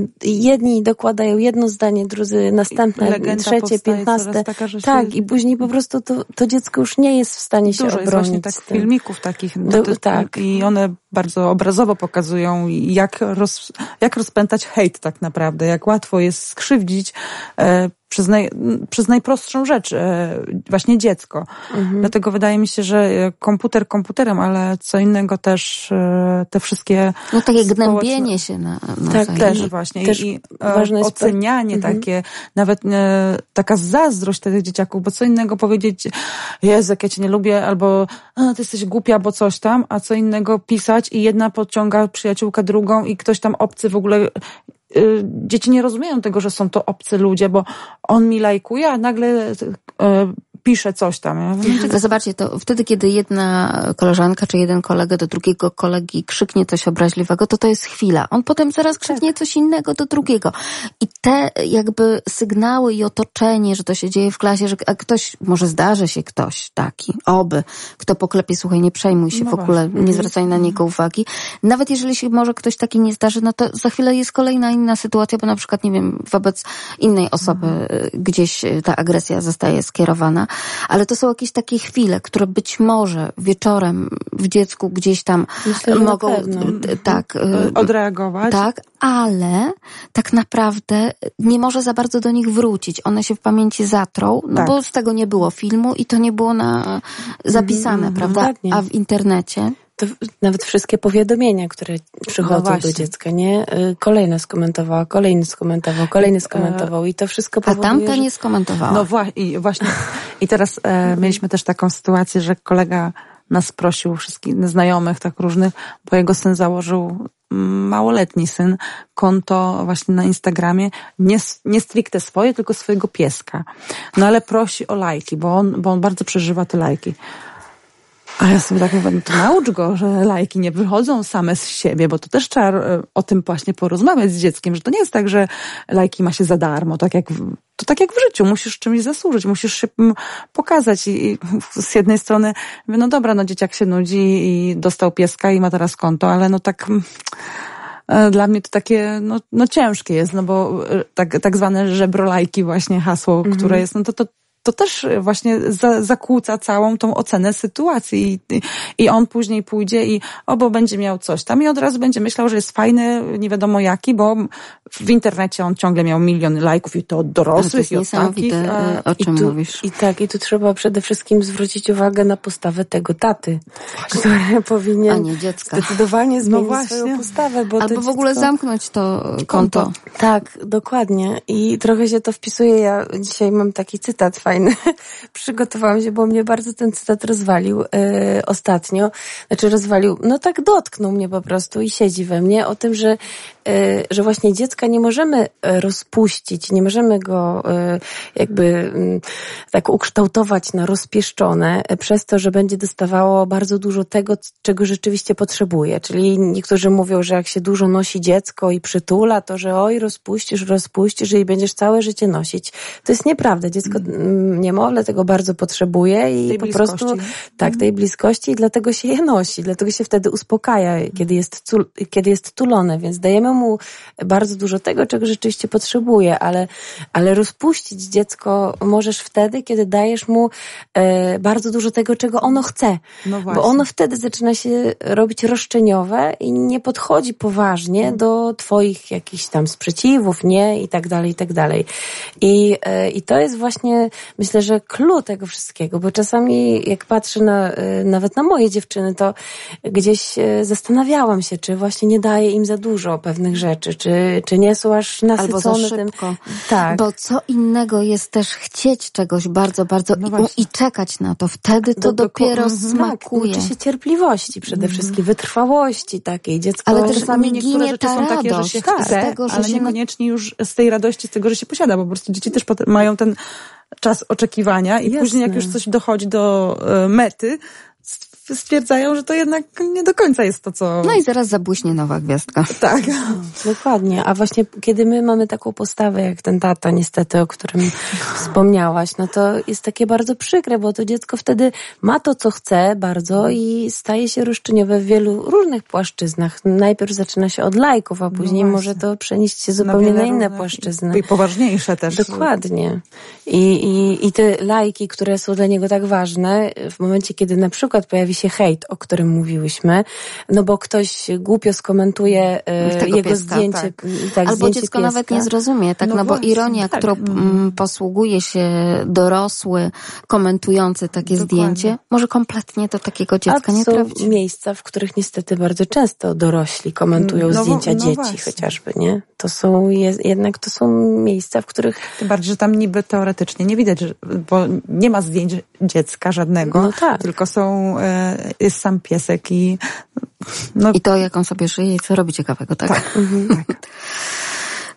-hmm. i jedni dokładają jedno zdanie, drudzy następne, Legenda trzecie, piętnaste. tak, i później po prostu to, to dziecko już nie jest w stanie się Dużo obronić. Jest właśnie tak filmików takich. Do, tak. I one bardzo obrazowo pokazują, jak, roz, jak rozpętać hejt tak naprawdę, jak łatwo jest skrzywdzić e, przez, naj, przez najprostszą rzecz, e, właśnie dziecko. Mhm. Dlatego wydaje mi się, że komputer komputerem, ale co innego też e, te wszystkie... No takie gnębienie się na, na Tak, też właśnie. Też I, e, ocenianie mhm. takie, nawet taka zazdrość tych dzieciaków, bo co innego powiedzieć, Jezu, jak ja cię nie lubię, albo ty jesteś głupia, bo coś tam, a co innego pisać i jedna podciąga przyjaciółkę drugą i ktoś tam obcy w ogóle dzieci nie rozumieją tego, że są to obcy ludzie, bo on mi lajkuje, a nagle y, pisze coś tam. Ja zobaczcie, to wtedy, kiedy jedna koleżanka czy jeden kolega do drugiego kolegi krzyknie coś obraźliwego, to to jest chwila. On potem zaraz tak. krzyknie coś innego do drugiego. I te jakby sygnały i otoczenie, że to się dzieje w klasie, że ktoś, może zdarzy się ktoś taki, oby, kto poklepie, słuchaj, nie przejmuj się no w ogóle, właśnie. nie zwracaj na niego uwagi. Nawet jeżeli się może ktoś taki nie zdarzy, no to za chwilę jest kolejna inna sytuacja, bo na przykład, nie wiem, wobec innej osoby mhm. gdzieś ta agresja zostaje skierowana ale to są jakieś takie chwile, które być może wieczorem w dziecku gdzieś tam Myślę, mogą tak y, odreagować. Tak, ale tak naprawdę nie może za bardzo do nich wrócić. One się w pamięci zatrą, no tak. bo z tego nie było filmu i to nie było na zapisane, mm, prawda? A w internecie nawet wszystkie powiadomienia, które przychodzą no do dziecka, nie? Y, kolejne skomentowała, kolejny skomentował, kolejny skomentował i to wszystko powoduje, A tamta że... nie skomentowała. No wła i właśnie. I teraz e, mieliśmy też taką sytuację, że kolega nas prosił, wszystkich znajomych tak różnych, bo jego syn założył małoletni syn konto właśnie na Instagramie, nie, nie stricte swoje, tylko swojego pieska. No ale prosi o lajki, bo on, bo on bardzo przeżywa te lajki. A ja sobie tak mówię, no to naucz go, że lajki nie wychodzą same z siebie, bo to też trzeba e, o tym właśnie porozmawiać z dzieckiem, że to nie jest tak, że lajki ma się za darmo, tak jak w, to tak jak w życiu, musisz czymś zasłużyć, musisz się pokazać i, z jednej strony no dobra, no dzieciak się nudzi i dostał pieska i ma teraz konto, ale no tak e, dla mnie to takie, no, no ciężkie jest, no bo e, tak, tak zwane żebrolajki właśnie hasło, które mhm. jest, no to, to to też właśnie za, zakłóca całą tą ocenę sytuacji. I, i on później pójdzie i o, bo będzie miał coś tam i od razu będzie myślał, że jest fajny, nie wiadomo jaki, bo w internecie on ciągle miał miliony lajków i to od dorosłych i od takich. A... o czym I tu, mówisz. I tak, i tu trzeba przede wszystkim zwrócić uwagę na postawę tego taty, który powinien A nie dziecka. zdecydowanie No zmienić właśnie. swoją postawę. Bo Albo to w ogóle dziecko... zamknąć to konto. Tak, dokładnie. I trochę się to wpisuje. Ja dzisiaj mam taki cytat fajny. Przygotowałam się, bo mnie bardzo ten cytat rozwalił e, ostatnio. Znaczy rozwalił, no tak dotknął mnie po prostu i siedzi we mnie o tym, że, e, że właśnie dziecka nie możemy e, rozpuścić, nie możemy go e, jakby m, tak ukształtować na rozpieszczone e, przez to, że będzie dostawało bardzo dużo tego, czego rzeczywiście potrzebuje. Czyli niektórzy mówią, że jak się dużo nosi dziecko i przytula, to że oj, rozpuścisz, rozpuścisz i będziesz całe życie nosić. To jest nieprawda. Dziecko, mm. niemowlę tego bardzo potrzebuje i Tej po bliskości. prostu tak, tej bliskości i dlatego się je nosi, dlatego się wtedy uspokaja, kiedy jest, kiedy jest tulone, więc dajemy mu bardzo dużo tego, czego rzeczywiście potrzebuje, ale, ale rozpuścić dziecko możesz wtedy, kiedy dajesz mu e, bardzo dużo tego, czego ono chce. No Bo ono wtedy zaczyna się robić roszczeniowe i nie podchodzi poważnie do twoich jakichś tam sprzeciwów, nie? I tak dalej, i tak dalej. I, e, i to jest właśnie, myślę, że clue tego wszystkiego, bo czasami jak patrzę na, e, nawet na moje dziewczyny, to gdzieś e, zastanawiałam się, czy właśnie nie daję im za dużo pewnych rzeczy, czy, czy nie są aż Albo nasycone za tym. Tak. Bo co innego jest też chcieć czegoś bardzo, bardzo No i, i czekać na to. Wtedy to Do- do- dopiero mhm. smakuje. Tak, uczy się cierpliwości przede wszystkim, wytrwałości takiej. Dziecko Ale też Czasami nie niektóre ginie rzeczy ta są takie, że się z chce, tego, że ale się na- niekoniecznie już z tej radości, z tego, że się posiada, bo po prostu dzieci też mają ten czas oczekiwania i Jasne. później jak już coś dochodzi do e, mety, stwierdzają, że to jednak nie do końca jest to, co... No i zaraz zabłyśnie nowa gwiazdka. tak. Dokładnie. A właśnie kiedy my mamy taką postawę, jak ten tata niestety, o którym wspomniałaś, no to jest takie bardzo przykre, bo to dziecko wtedy ma to, co chce bardzo i staje się roszczeniowe w wielu różnych płaszczyznach. Najpierw zaczyna się od lajków, a później właśnie. może to przenieść się zupełnie wiele na inne płaszczyzny. I poważniejsze też. Dokładnie. I, i, I te lajki, które są dla niego tak ważne, w momencie, kiedy na przykład pojawi się hejt, o którym mówiłyśmy, no bo ktoś głupio skomentuje e, Tego jego pieska, zdjęcie, tak. tak, Albo zdjęcie dziecko pieska. nawet nie zrozumie, tak? No No, bo właśnie, ironia, tak. którą mm, posługuje się dorosły, komentujący takie Dokładnie. zdjęcie, może kompletnie do takiego dziecka nie są trafić. miejsca, w których niestety bardzo często dorośli komentują No wo- zdjęcia no dzieci właśnie. chociażby, nie? To są, je, jednak to są miejsca, w których Tym bardziej, że tam niby teoretycznie nie widać, bo nie ma zdjęć dziecka żadnego, No tak. tylko są, e, jest sam piesek i no, I to, jak on sobie żyje i co robi ciekawego, tak? Mhm.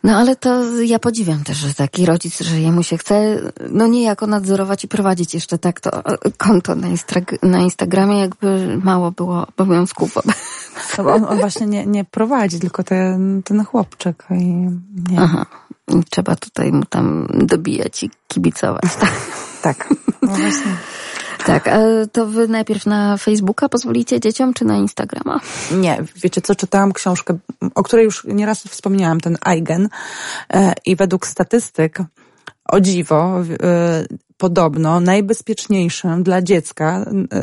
No ale to ja podziwiam też, że taki rodzic, że jemu się chce, no niejako nadzorować i prowadzić jeszcze tak to konto na, Instra- na Instagramie, jakby mało było obowiązków. bo on, on właśnie nie, nie prowadzi, tylko ten, ten chłopczyk i nie, Aha. I Trzeba tutaj mu tam dobijać i kibicować. tak. No właśnie. Tak, a to wy najpierw na Facebooka pozwolicie dzieciom, czy na Instagrama? Nie, wiecie co, czytałam książkę, o której już nieraz wspomniałam, ten Eigen e, i według statystyk, o dziwo, e, podobno najbezpieczniejszym dla dziecka, e,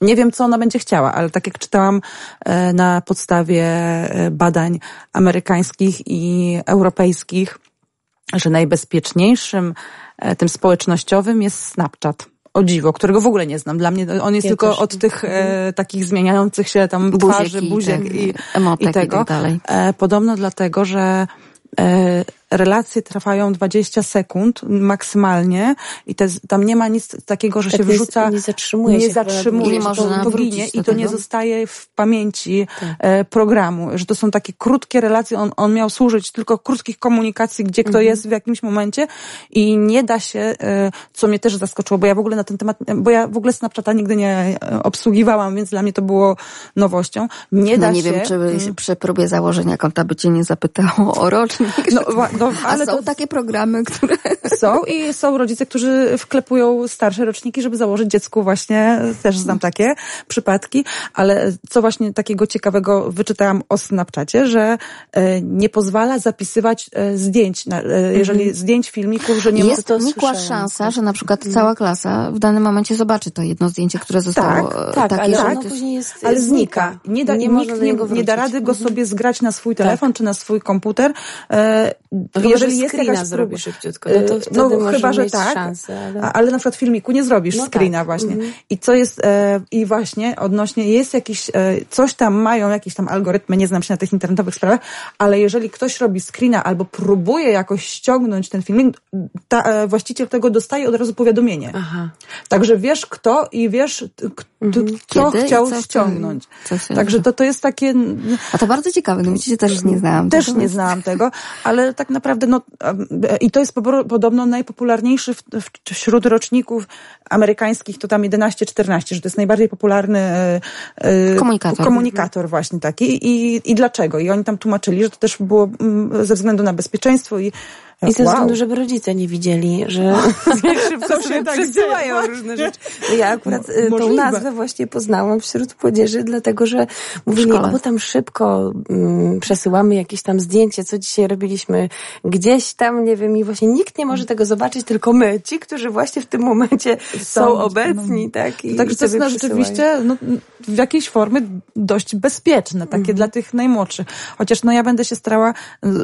nie wiem co ona będzie chciała, ale tak jak czytałam e, na podstawie e, badań amerykańskich i europejskich, że najbezpieczniejszym e, tym społecznościowym jest Snapchat. O dziwo, którego w ogóle nie znam. Dla mnie on jest Ja tylko też od tych e, takich zmieniających się tam Buziek twarzy, i buziek i, i i tego. tak dalej. E, podobno dlatego, że e, relacje trwają 20 sekund maksymalnie i te, tam nie ma nic takiego, że Tak się nie- wrzuca, nie zatrzymuje nie się zatrzymuje. Nie można to, to ginie i to nie zostaje w pamięci Tak. e, programu, że to są takie krótkie relacje, on, on miał służyć tylko krótkich komunikacji, gdzie kto Mhm. jest w jakimś momencie i nie da się, e, co mnie też zaskoczyło, bo ja w ogóle na ten temat, bo ja w ogóle Snapchata nigdy nie e, obsługiwałam, więc dla mnie to było nowością. Nie No da nie się... wiem, czy mm, przy próbie założenia konta by cię nie zapytało o rocznik. No No, ale A są to... takie programy, które... Są i są rodzice, którzy wklepują starsze roczniki, żeby założyć dziecku właśnie, też znam takie przypadki, ale co właśnie takiego ciekawego wyczytałam o Snapchacie, że e, nie pozwala zapisywać e, zdjęć, e, jeżeli mhm. zdjęć filmików, że nie Jest to nikła szansa, że na przykład mhm. cała klasa w danym momencie zobaczy to jedno zdjęcie, które zostało tak, tak, takie, ale tak, później jest, ale znika. Nie da, nie, nikt nie, nie da rady go mhm. sobie zgrać na swój telefon tak. czy na swój komputer. E, no jeżeli jest jakaś zrobi szybciutko, no to e, wtedy no, chyba, że tak, szansę, ale... ale... na przykład filmiku nie zrobisz no screena tak. właśnie. Mhm. I co jest, e, i właśnie odnośnie, jest jakiś, e, coś tam mają, jakieś tam algorytmy, nie znam się na tych internetowych sprawach, ale jeżeli ktoś robi screena albo próbuje jakoś ściągnąć ten filmik, ta, e, właściciel tego dostaje od razu powiadomienie. Aha. Także wiesz kto i wiesz, mhm. kto Kiedy chciał ściągnąć. Także to, to jest takie... A to bardzo ciekawe, no widzicie, też nie znałam Też tego. nie znałam tego, ale tak naprawdę, no i to jest podobno najpopularniejszy wśród roczników amerykańskich, to tam 11-14, że to jest najbardziej popularny e, e, komunikator. komunikator właśnie taki. I, I dlaczego? I oni tam tłumaczyli, że to też było mm, ze względu na bezpieczeństwo i i ze wow. względu, żeby rodzice nie widzieli, że szybko sobie tak przesyłają różne rzeczy. No ja akurat Mo y, tą nazwę właśnie poznałam wśród młodzieży, dlatego że mówili, bo tam szybko mm, przesyłamy jakieś tam zdjęcie, co dzisiaj robiliśmy gdzieś tam, nie wiem, i właśnie nikt nie może tego zobaczyć, tylko my, ci, którzy właśnie w tym momencie są, są obecni, no. tak? I Także to jest no, rzeczywiście no, w jakiejś formie dość bezpieczne, takie mm. dla tych najmłodszych. Chociaż no ja będę się starała,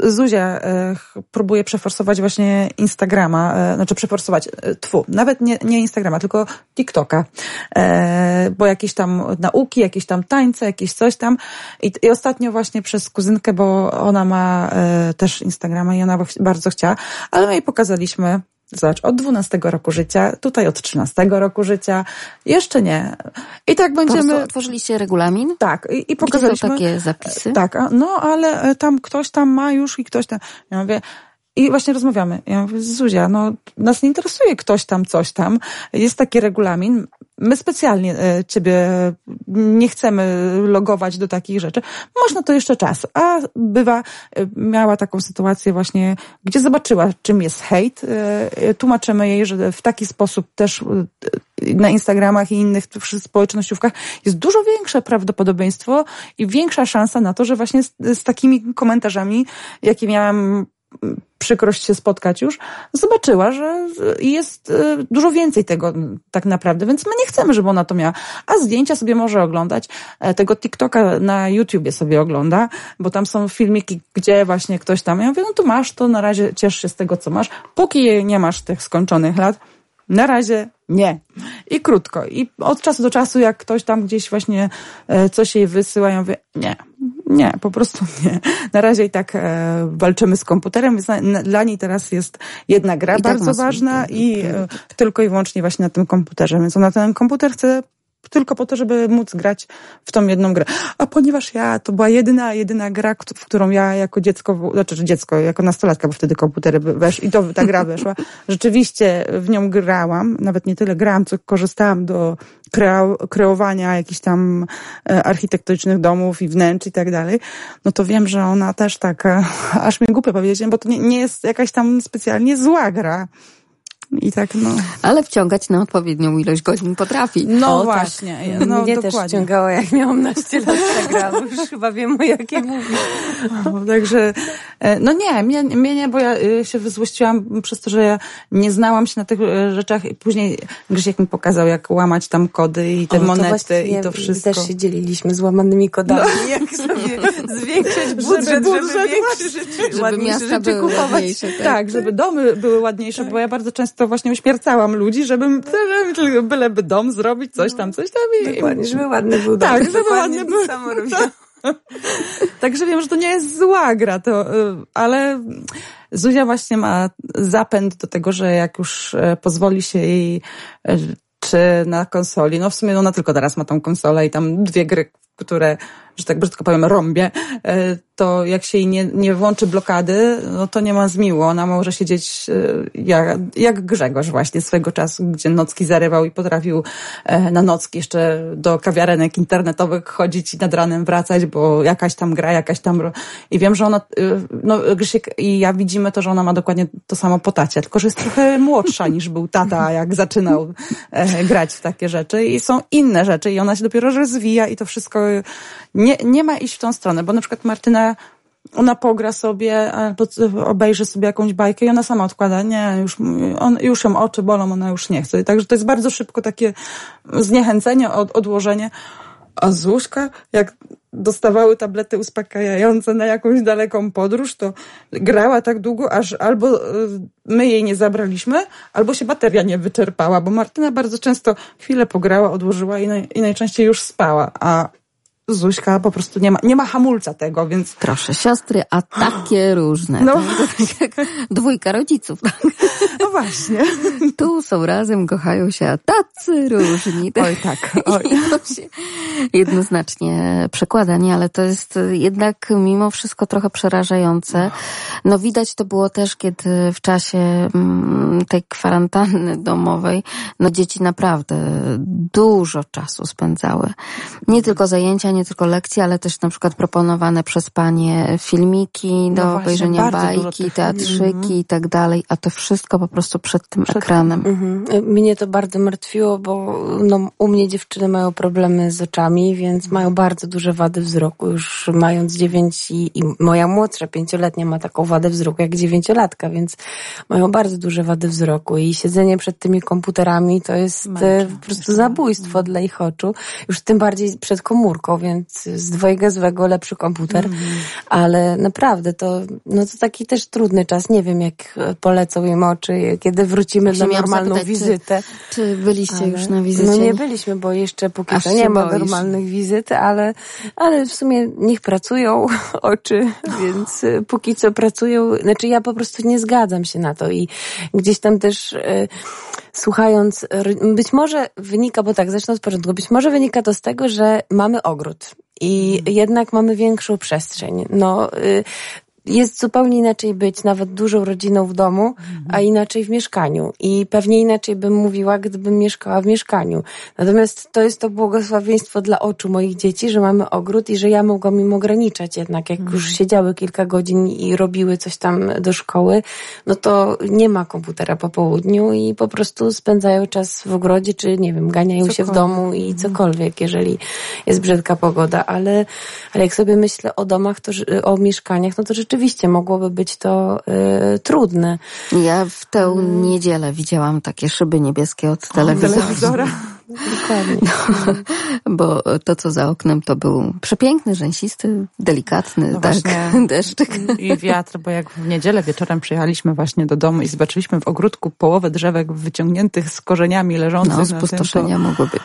Zuzia e, próbuje przeforsować przeforsować właśnie Instagrama, e, znaczy przeforsować, e, tfu, nawet nie, nie Instagrama, tylko TikToka, e, bo jakieś tam nauki, jakieś tam tańce, jakieś coś tam i, i ostatnio właśnie przez kuzynkę, bo ona ma też Instagrama i ona bardzo chciała, ale my jej pokazaliśmy Zobacz, od 12 roku życia, tutaj od 13 roku życia, jeszcze nie. I tak będziemy. Po otworzyliście regulamin? Tak, i, i pokazaliśmy. takie zapisy? Tak, no ale tam ktoś tam ma już i ktoś tam. Ja mówię, i właśnie rozmawiamy. Ja mówię, Zuzia, no nas nie interesuje ktoś tam, coś tam. Jest taki regulamin. My specjalnie e, ciebie nie chcemy logować do takich rzeczy. Można to jeszcze czas. A bywa, e, miała taką sytuację właśnie, gdzie zobaczyła, czym jest hejt. E, tłumaczymy jej, że w taki sposób też na Instagramach i innych społecznościówkach jest dużo większe prawdopodobieństwo i większa szansa na to, że właśnie z, z takimi komentarzami, jakie miałam przykrość się spotkać już, zobaczyła, że jest e, dużo więcej tego tak naprawdę, więc my nie chcemy, żeby ona to miała. A zdjęcia sobie może oglądać, e, tego TikToka na YouTubie sobie ogląda, bo tam są filmiki, gdzie właśnie ktoś tam, ja mówię, no to masz to, na razie ciesz się z tego, co masz, póki nie masz tych skończonych lat, na razie nie. I krótko. I od czasu do czasu, jak ktoś tam gdzieś właśnie e, coś jej wysyła, ja mówię, nie, nie, po prostu nie. Na razie i tak e, walczymy z komputerem, więc na, na, dla niej teraz jest jedna gra I tak bardzo tak ważna i e, tylko i wyłącznie właśnie na tym komputerze. Więc ona ten komputer chce tylko po to, żeby móc grać w tą jedną grę. A ponieważ ja, to była jedyna, jedyna gra, w którą ja jako dziecko, znaczy dziecko, jako nastolatka, bo wtedy komputery wesz i to ta gra weszła, rzeczywiście w nią grałam, nawet nie tyle grałam, co korzystałam do kreowania jakichś tam e, architektonicznych domów i wnętrz i tak dalej, no to wiem, że ona też tak, aż mi głupio powiedzieć, bo to nie, nie jest jakaś tam specjalnie zła gra. I tak, no. Ale wciągać na odpowiednią ilość godzin potrafi. No o, tak. właśnie. Tak. No, Mnie dokładnie. też wciągała, jak miałam naście lat Instagramu. Już chyba wiem, o jakiej mówisz. No, także, e, no nie, mnie, mnie nie, bo ja e, się wyzłościłam przez to, że ja nie znałam się na tych e, rzeczach i później Grzesiek mi pokazał, jak łamać tam kody i te o, monety i to wszystko. też się dzieliliśmy z łamanymi kodami, no. jak sobie zwiększyć budżet, żeby, budżet, żeby rzeczy, żeby miasta były kupować. Ładniejsze, tak. tak, żeby domy były ładniejsze, tak. bo ja bardzo często to właśnie uśmiercałam ludzi, żebym byle, byleby dom zrobić, coś tam, coś tam. I, Dokładnie, żeby ładny był Tak, żeby ładny był. Samo Także wiem, że to nie jest zła gra, to, y, ale Zuzia właśnie ma zapęd do tego, że jak już e, pozwoli się jej e, czy na konsoli, no w sumie ona tylko teraz ma tą konsolę i tam dwie gry które że tak brzydko powiem, rąbie, to jak się jej nie, nie włączy blokady, no to nie ma zmiłu. Ona może siedzieć e, jak, jak Grzegorz właśnie swego czasu, gdzie nocki zarywał i potrafił e, na nocki jeszcze do kawiarenek internetowych chodzić i nad ranem wracać, bo jakaś tam gra, jakaś tam... I wiem, że ona, no Grzesiek i ja widzimy to, że ona ma dokładnie to samo po tacie, tylko że jest trochę młodsza niż był tata, jak zaczynał grać w takie rzeczy i są inne rzeczy i ona się dopiero rozwija i to wszystko nie, nie ma iść w tą stronę, bo na przykład Martyna ona pogra sobie, albo obejrzy sobie jakąś bajkę i ona sama odkłada. Nie, już, on, już ją oczy bolą, ona już nie chce. Także to jest bardzo szybko takie zniechęcenie, od, odłożenie. A Zuśka, jak dostawały tablety uspokajające na jakąś daleką podróż, to grała tak długo, aż albo y, my jej nie zabraliśmy, albo się bateria nie wyczerpała, bo Martyna bardzo często chwilę pograła, odłożyła i, naj, i najczęściej już spała, a Zuśka po prostu nie ma, nie ma hamulca tego, więc... Proszę, siostry, a takie różne. No. Tak? tak dwójka rodziców. Tak? No właśnie. Tu są razem, kochają się, a tacy różni. Oj tak, oj. się jednoznacznie przekłada, nie? Ale to jest jednak mimo wszystko trochę przerażające. No widać to było też, kiedy w czasie mm, tej kwarantanny domowej, no dzieci naprawdę dużo czasu spędzały. Nie tylko zajęcia, nie tylko lekcje, ale też na przykład proponowane przez panie filmiki do no obejrzenia bajki, teatrzyki mm. i tak dalej, a to wszystko po prostu przed tym przed ekranem. Mm -hmm. Mnie to bardzo martwiło, bo no, u mnie dziewczyny mają problemy z oczami, więc mają bardzo duże wady wzroku, już mając dziewięć i, i moja młodsza pięcioletnia ma taką wadę wzroku jak dziewięciolatka, więc mają bardzo duże wady wzroku i siedzenie przed tymi komputerami to jest po prostu zabójstwo dla ich oczu, już tym bardziej przed komórką, więc z dwojga złego lepszy komputer, mm. ale naprawdę to, no to taki też trudny czas. Nie wiem, jak polecą im oczy, kiedy wrócimy Właśnie na normalną zapytać, wizytę. Czy, czy byliście ale, już na wizycie? No nie byliśmy, bo jeszcze póki co nie ma boisz. normalnych wizyt, ale, ale w sumie niech pracują oczy, więc y, póki co pracują, znaczy ja po prostu nie zgadzam się na to i gdzieś tam też y, słuchając, być może wynika, bo tak, zacznę od początku, być może wynika to z tego, że mamy ogród i mhm. jednak mamy większą przestrzeń. No, y, jest zupełnie inaczej być nawet dużą rodziną w domu, a inaczej w mieszkaniu. I pewnie inaczej bym mówiła, gdybym mieszkała w mieszkaniu. Natomiast to jest to błogosławieństwo dla oczu moich dzieci, że mamy ogród i że ja mogłam im ograniczać jednak. Jak już mhm. siedziały kilka godzin i robiły coś tam do szkoły, no to nie ma komputera po południu i po prostu spędzają czas w ogrodzie, czy nie wiem, ganiają cokolwiek. się w domu i mhm. cokolwiek, jeżeli jest brzydka pogoda. Ale, ale jak sobie myślę o domach, to, o mieszkaniach, no to rzeczywiście rzeczywiście mogłoby być to y, trudne. Ja w tę niedzielę widziałam takie szyby niebieskie od telewizora. telewizora. Dokładnie. No, bo to, co za oknem, to był przepiękny, rzęsisty, delikatny no tak, deszczyk. I wiatr, bo jak w niedzielę wieczorem przyjechaliśmy właśnie do domu i zobaczyliśmy w ogródku połowę drzewek wyciągniętych z korzeniami leżących no, spustoszenia tym, to, mogły być.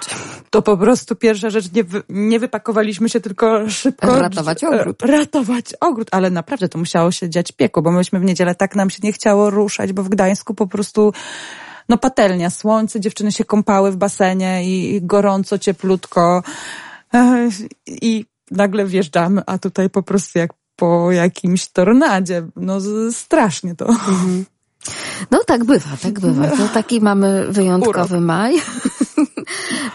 To po prostu pierwsza rzecz, nie, nie wypakowaliśmy się, tylko szybko... Ratować ogród. Ratować ogród, ale naprawdę to musiało się dziać piekło, bo myśmy w niedzielę tak nam się nie chciało ruszać, bo w Gdańsku po prostu no patelnia, słońce, dziewczyny się kąpały w basenie i gorąco, cieplutko i nagle wjeżdżamy, a tutaj po prostu jak po jakimś tornadzie, no strasznie to. Mhm. No tak bywa, tak bywa. To taki mamy wyjątkowy Urok. maj.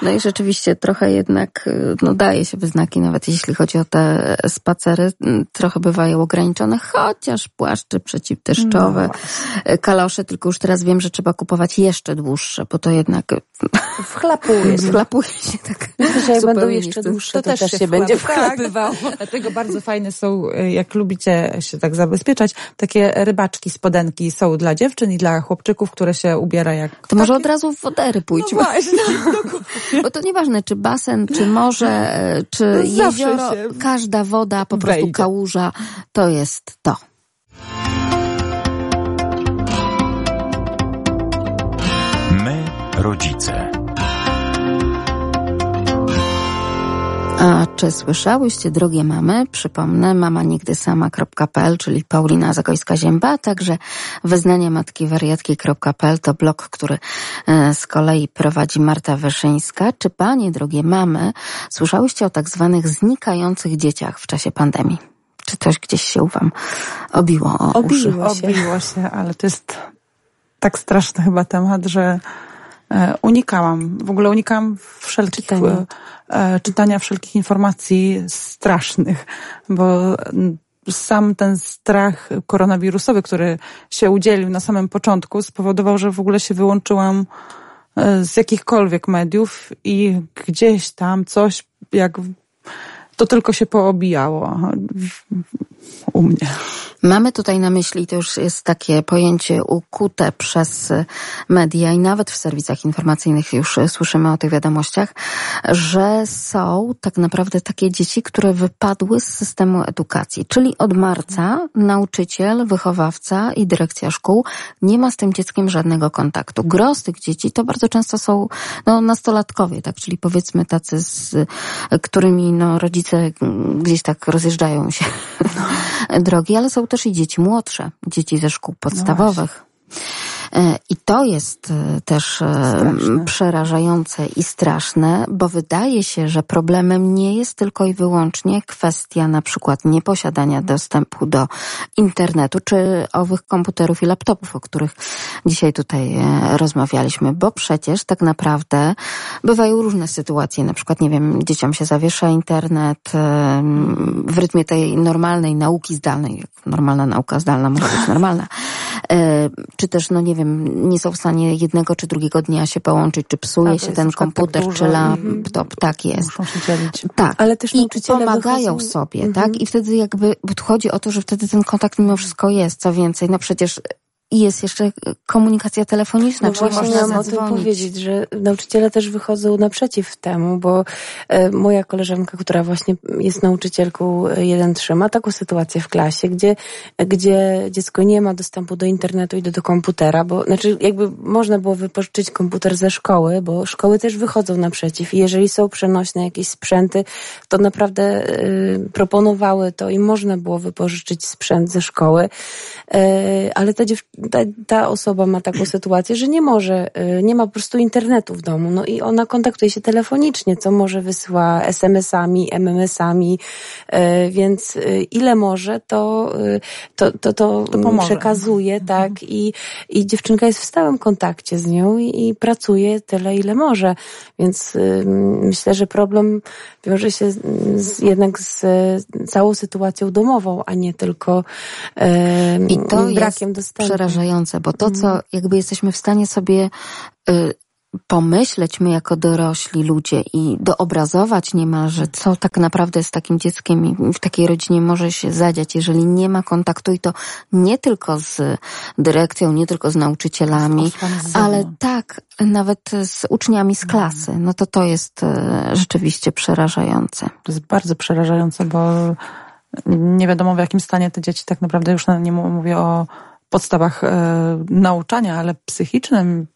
No i rzeczywiście trochę jednak no, daje się wyznaki, nawet jeśli chodzi o te spacery, trochę bywają ograniczone, chociaż płaszcze przeciwdeszczowe, no kalosze, tylko już teraz wiem, że trzeba kupować jeszcze dłuższe, bo to jednak wchlapuje się. Wchlapuje się tak. Że jak będą jeszcze dłuższe, to, to też, też się będzie wchlapywało. Tak. Dlatego bardzo fajne są, jak lubicie się tak zabezpieczać, takie rybaczki, spodenki są dla dziewczyn i dla chłopczyków, które się ubiera jak... To może od razu w wodery pójdźmy. No właśnie. Bo to nieważne, czy basen, czy morze, e, czy jezioro, każda woda, po prostu wejdzie. kałuża, to jest to. My, rodzice. A czy słyszałyście, drogie mamy? Przypomnę, mamanigdysama.pl, czyli Paulina Zagojska-Zięba, a także wyznania matki wariatki.pl to blog, który e, z kolei prowadzi Marta Wyszyńska. Czy panie, drogie mamy, słyszałyście o tak zwanych znikających dzieciach w czasie pandemii? Czy coś gdzieś się wam obiło o obiło uszy? Się. Obiło się, ale to jest tak straszny chyba temat, że unikałam, w ogóle unikałam wszelkich czytania. E, czytania wszelkich informacji strasznych, bo sam ten strach koronawirusowy, który się udzielił na samym początku, spowodował, że w ogóle się wyłączyłam e, z jakichkolwiek mediów i gdzieś tam coś, jak to tylko się poobijało u mnie. Mamy tutaj na myśli, to już jest takie pojęcie ukute przez media i nawet w serwisach informacyjnych już słyszymy o tych wiadomościach, że są tak naprawdę takie dzieci, które wypadły z systemu edukacji. Czyli od marca nauczyciel, wychowawca i dyrekcja szkół nie ma z tym dzieckiem żadnego kontaktu. Gros tych dzieci to bardzo często są no, nastolatkowie, tak? Czyli powiedzmy tacy, z którymi no, rodzice gdzieś tak rozjeżdżają się drogi, ale są też i dzieci młodsze, dzieci ze szkół podstawowych. No I to jest e, też e, straszne. przerażające i straszne, bo wydaje się, że problemem nie jest tylko i wyłącznie kwestia na przykład nieposiadania dostępu do internetu czy owych komputerów i laptopów, o których dzisiaj tutaj rozmawialiśmy, bo przecież tak naprawdę bywają różne sytuacje, na przykład, nie wiem, dzieciom się zawiesza internet w rytmie tej normalnej nauki zdalnej, normalna nauka zdalna może być normalna, czy też, no nie wiem, nie są w stanie jednego czy drugiego dnia się połączyć, czy psuje tak, się ten komputer, tak czy laptop, tak jest. Muszą się dzielić. Tak, ale też i pomagają wychodzą... sobie, -hmm. tak? I wtedy jakby, bo chodzi o to, że wtedy ten kontakt mimo wszystko jest, co więcej, no przecież i jest jeszcze komunikacja telefoniczna, no czyli można miałam o tym powiedzieć, że nauczyciele też wychodzą naprzeciw temu, bo e, moja koleżanka, która właśnie jest nauczycielką 1-3, ma taką sytuację w klasie, gdzie, gdzie dziecko nie ma dostępu do internetu i do, do komputera, bo znaczy jakby można było wypożyczyć komputer ze szkoły, bo szkoły też wychodzą naprzeciw i jeżeli są przenośne jakieś sprzęty, to naprawdę y, proponowały to i można było wypożyczyć sprzęt ze szkoły, y, ale ta dziewczyna ta, ta osoba ma taką sytuację, że nie może, y, nie ma po prostu internetu w domu, no i ona kontaktuje się telefonicznie, co może wysyła SMS-ami, MMS-ami, y, więc y, ile może, to, to, to, to, to przekazuje, mhm. tak, i, i dziewczynka jest w stałym kontakcie z nią i, i pracuje tyle, ile może, więc myślę, że problem wiąże się z, jednak z całą sytuacją domową, a nie tylko I to brakiem dostępu przerażające, bo to, co mhm. jakby jesteśmy w stanie sobie y, pomyśleć my jako dorośli ludzie i doobrazować niemalże, co tak naprawdę z takim dzieckiem i w takiej rodzinie może się zadziać, jeżeli nie ma kontaktu i to nie tylko z dyrekcją, nie tylko z nauczycielami, z ale tak, nawet z uczniami z klasy. No to to jest y, rzeczywiście przerażające. To jest bardzo przerażające, bo nie wiadomo w jakim stanie te dzieci tak naprawdę już nie mówię o podstawach e, nauczania, ale psychicznym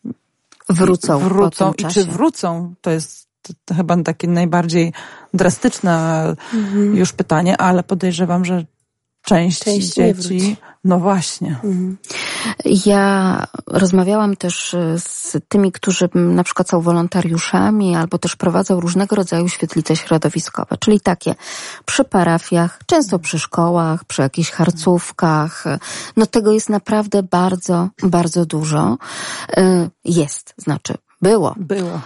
wrócą. Wrócą i czy wrócą, to jest to chyba takie najbardziej drastyczne mhm. już pytanie, ale podejrzewam, że część, część dzieci. No właśnie. Mhm. Ja rozmawiałam też e, z tymi, którzy na przykład są wolontariuszami albo też prowadzą różnego rodzaju świetlice środowiskowe, czyli takie przy parafiach, często przy szkołach, przy jakichś harcówkach. No tego jest naprawdę bardzo, bardzo dużo. E, jest, znaczy było. Było.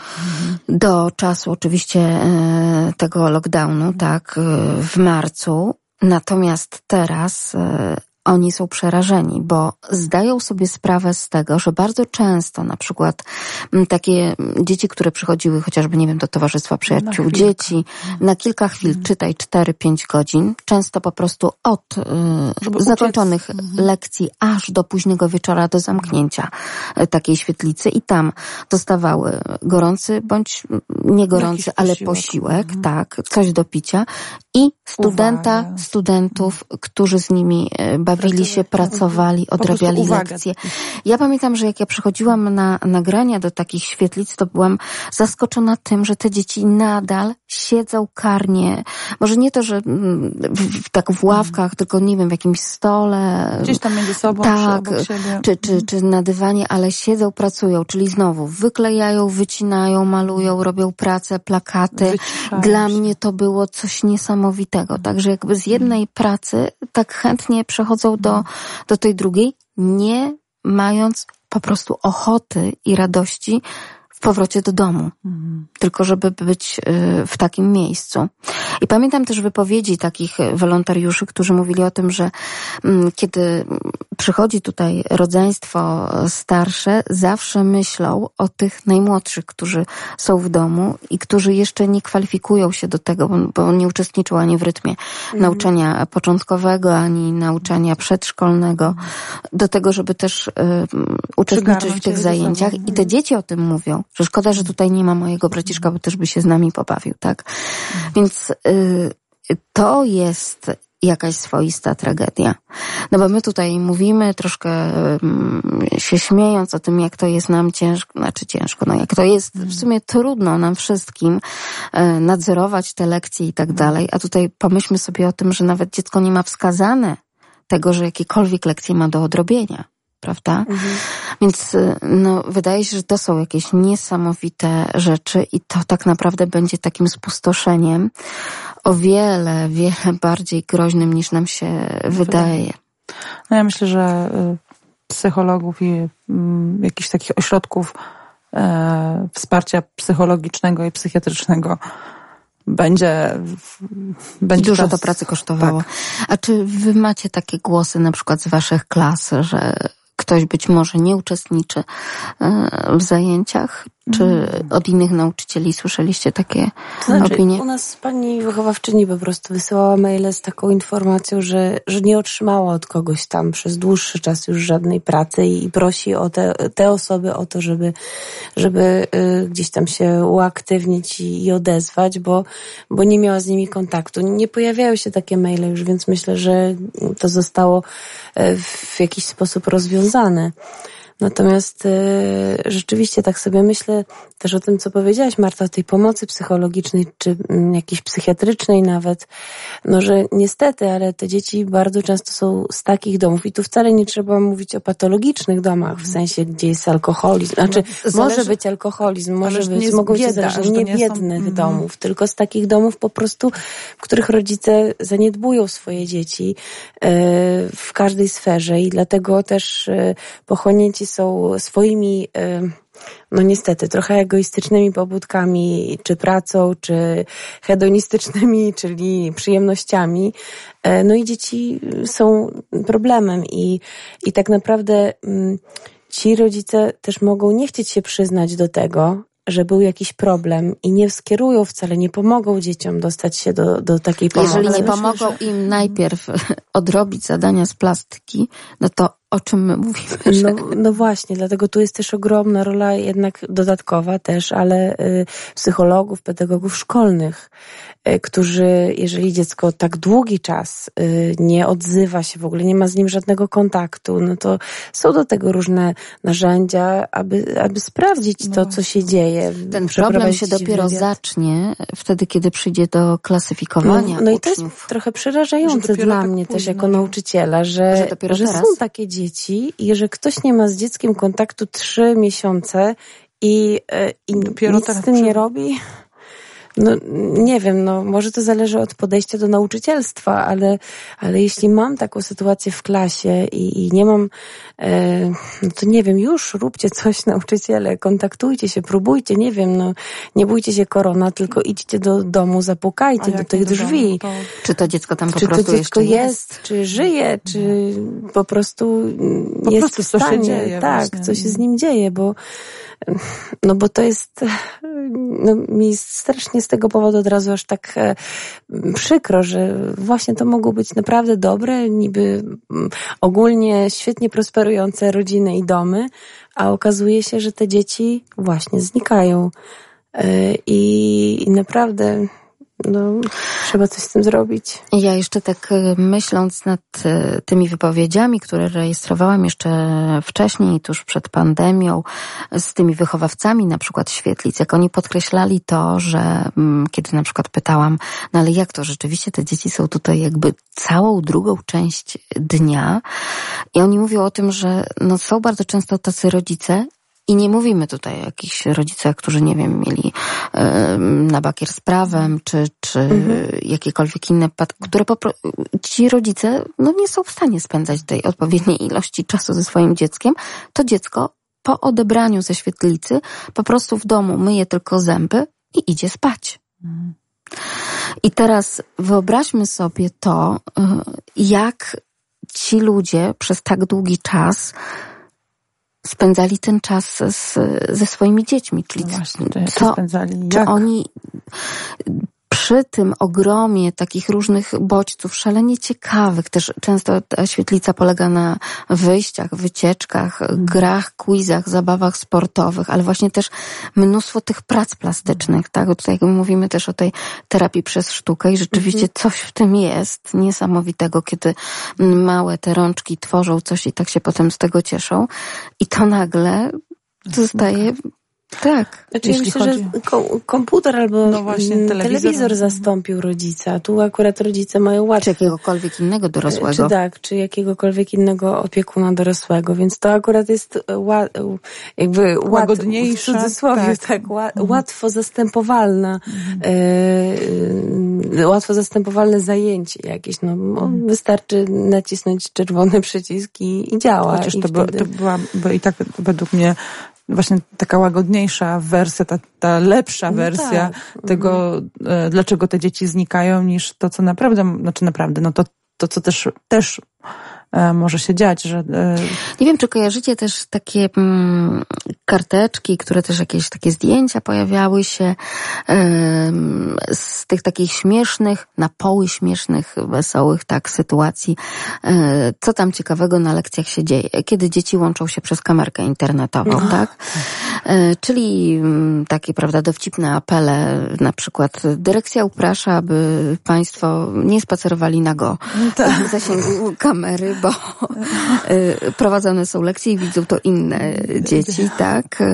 Do czasu oczywiście e, tego lockdownu, tak, w marcu. Natomiast teraz oni są przerażeni, bo zdają sobie sprawę z tego, że bardzo często na przykład takie dzieci, które przychodziły chociażby, nie wiem, do Towarzystwa Przyjaciół Dzieci, na kilka chwil, mhm. czytaj 4-5 godzin, często po prostu od y, zakończonych mhm. lekcji aż do późnego wieczora do zamknięcia y, takiej świetlicy i tam dostawały gorący bądź niegorący, ale posiłek, posiłek mhm. tak, coś do picia i studenta, Uwaga. studentów, którzy z nimi bawili bawili się, pracowali, odrabiali lekcje. Ja pamiętam, że jak ja przychodziłam na nagrania do takich świetlic, to byłam zaskoczona tym, że te dzieci nadal siedzą karnie. Może nie to, że mm, w, tak w ławkach, mm. tylko nie wiem, w jakimś stole. Gdzieś tam między sobą, tak, czy, czy, czy na dywanie, ale siedzą, pracują, czyli znowu wyklejają, wycinają, malują, robią pracę, plakaty. Dla się. mnie to było coś niesamowitego. Także jakby z jednej pracy tak chętnie przechodzą do, do tej drugiej, nie mając po prostu ochoty i radości powrocie do domu, mhm. tylko żeby być y, w takim miejscu. I pamiętam też wypowiedzi takich wolontariuszy, którzy mówili o tym, że mm, kiedy przychodzi tutaj rodzeństwo starsze, zawsze myślą o tych najmłodszych, którzy są w domu i którzy jeszcze nie kwalifikują się do tego, bo nie uczestniczą ani w rytmie mhm. nauczania początkowego, ani nauczania przedszkolnego, mhm. do tego, żeby też y, uczestniczyć w tych zajęciach. I te dzieci o tym mówią, że szkoda, że tutaj nie ma mojego braciszka, bo też by się z nami pobawił, tak? Więc y, to jest jakaś swoista tragedia. No bo my tutaj mówimy troszkę y, się śmiejąc o tym, jak to jest nam ciężko, znaczy ciężko, no jak to jest w sumie trudno nam wszystkim y, nadzorować te lekcje i tak dalej, a tutaj pomyślmy sobie o tym, że nawet dziecko nie ma wskazane tego, że jakiekolwiek lekcje ma do odrobienia prawda? Mhm. Więc y, no, wydaje się, że to są jakieś niesamowite rzeczy i to tak naprawdę będzie takim spustoszeniem o wiele, wiele bardziej groźnym niż nam się wydaje. No ja myślę, że y, psychologów i mm, jakichś takich ośrodków e, wsparcia psychologicznego i psychiatrycznego będzie, będzie dużo czas. to pracy kosztowało. Tak. A czy wy macie takie głosy na przykład z waszych klas, że ktoś być może nie uczestniczy e, w zajęciach, czy mm. od innych nauczycieli słyszeliście takie znaczy, opinie? U nas pani wychowawczyni po prostu wysyłała maile z taką informacją, że, że nie otrzymała od kogoś tam przez dłuższy czas już żadnej pracy i prosi o te, te osoby o to, żeby, żeby y, gdzieś tam się uaktywnić i, i odezwać, bo, bo nie miała z nimi kontaktu. Nie pojawiają się takie maile już, więc myślę, że to zostało y, w jakiś sposób rozwiązane. Natomiast y, rzeczywiście tak sobie myślę też o tym, co powiedziałaś Marta, o tej pomocy psychologicznej, czy mm, jakiejś psychiatrycznej nawet, no że niestety, ale te dzieci bardzo często są z takich domów i tu wcale nie trzeba mówić o patologicznych domach, w sensie, gdzie jest alkoholizm. Znaczy, Zależy, może być alkoholizm, może być, mogą bieda, się zależeć nie biednych są... Mhm. domów, tylko z takich domów po prostu, w których rodzice zaniedbują swoje dzieci y, w każdej sferze i dlatego też y, pochłonięci są swoimi, y, no niestety, trochę egoistycznymi pobudkami, czy pracą, czy hedonistycznymi, czyli przyjemnościami. Y, no i dzieci są problemem i, i tak naprawdę mm, ci rodzice też mogą nie chcieć się przyznać do tego, że był jakiś problem i nie skierują wcale, nie pomogą dzieciom dostać się do, do takiej pomocy. Jeżeli nie pomogą im najpierw odrobić zadania z plastyki, no to o czym my mówimy? Że... No, no właśnie, dlatego tu jest też ogromna rola jednak dodatkowa też, ale y, psychologów, pedagogów szkolnych, którzy, jeżeli dziecko tak długi czas y, nie odzywa się w ogóle, nie ma z nim żadnego kontaktu, no to są do tego różne narzędzia, aby, aby sprawdzić no to, co się dzieje. Ten problem się dopiero wywiad. zacznie wtedy, kiedy przyjdzie do klasyfikowania No, no i to jest trochę przerażające dla tak mnie późno. też jako nauczyciela, że, że, że są takie dzieci, i że ktoś nie ma z dzieckiem kontaktu trzy miesiące i, e, i nic z tym nie robi, no, nie wiem, no, może to zależy od podejścia do nauczycielstwa, ale, ale jeśli mam taką sytuację w klasie i, i nie mam, e, no to nie wiem, już róbcie coś nauczyciele, kontaktujcie się, próbujcie, nie wiem, no, nie bójcie się korona, tylko idźcie do domu, zapukajcie do tych drzwi. To... Czy to dziecko tam po czy prostu to dziecko jest, jest, czy żyje, czy no. po prostu po jest prostu w stanie, dzieje, tak, właśnie. co się z nim dzieje, bo no bo to jest, no mi strasznie z tego powodu od razu aż tak e, przykro, że właśnie to mogą być naprawdę dobre, niby mm, ogólnie świetnie prosperujące rodziny i domy, a okazuje się, że te dzieci właśnie znikają. E, I, i naprawdę no, trzeba coś z tym zrobić. Ja jeszcze tak e, myśląc nad e, tymi wypowiedziami, które rejestrowałam jeszcze wcześniej, tuż przed pandemią, z tymi wychowawcami, na przykład świetlic, jak oni podkreślali to, że mm, kiedy na przykład pytałam, no ale jak to rzeczywiście te dzieci są tutaj jakby całą drugą część dnia i oni mówią o tym, że no są bardzo często tacy rodzice, i nie mówimy tutaj o jakichś rodzicach, którzy, nie wiem, mieli y, na bakier z prawem, czy, czy mhm. jakiekolwiek inne, które po, ci rodzice no, nie są w stanie spędzać tej odpowiedniej ilości czasu ze swoim dzieckiem. To dziecko po odebraniu ze świetlicy po prostu w domu myje tylko zęby i idzie spać. Mhm. I teraz wyobraźmy sobie to, y, jak ci ludzie przez tak długi czas spędzali ten czas z, ze swoimi dziećmi. Czyli no właśnie, co, spędzali? Czy oni przy tym ogromie takich różnych bodźców, szalenie ciekawych, też często ta świetlica polega na wyjściach, wycieczkach, grach, quizach, zabawach sportowych, ale właśnie też mnóstwo tych prac plastycznych, tak? Tutaj mówimy też o tej terapii przez sztukę i rzeczywiście mhm. coś w tym jest niesamowitego, kiedy małe te rączki tworzą coś i tak się potem z tego cieszą i to nagle zostaje tak. Znaczy, Jeśli myślę, chodzi... że komputer albo no właśnie, telewizor. telewizor. zastąpił rodzica. Tu akurat rodzice mają łatwiej. Czy jakiegokolwiek innego dorosłego. Czy tak, czy jakiegokolwiek innego opiekuna dorosłego, więc to akurat jest ła, jakby łagodniejsze. W cudzysłowie, tak, tak ła, mhm. łatwo zastępowalna, mhm. e, łatwo zastępowalne zajęcie jakieś. No, mhm. Wystarczy nacisnąć czerwony przycisk i, i działa. Chociaż i to, wtedy... to była, bo i tak według mnie właśnie taka łagodniejsza wersja, ta, ta lepsza no wersja tak. tego, e, dlaczego te dzieci znikają, niż to, co naprawdę, znaczy naprawdę, no to, to co też, też może się dziać, że... E, Nie wiem, czy kojarzycie też takie mm, karteczki, które też jakieś takie zdjęcia pojawiały się z tych takich śmiesznych, na poły śmiesznych, wesołych, tak, sytuacji. E, co tam ciekawego na lekcjach się dzieje, kiedy dzieci łączą się przez kamerkę internetową, no. tak? Czyli mm, takie, prawda, dowcipne apele, na przykład dyrekcja uprasza, aby państwo nie spacerowali nago no tak. w zasięgu kamery, bo y, prowadzone są lekcje i widzą to inne dzieci, tak? Y,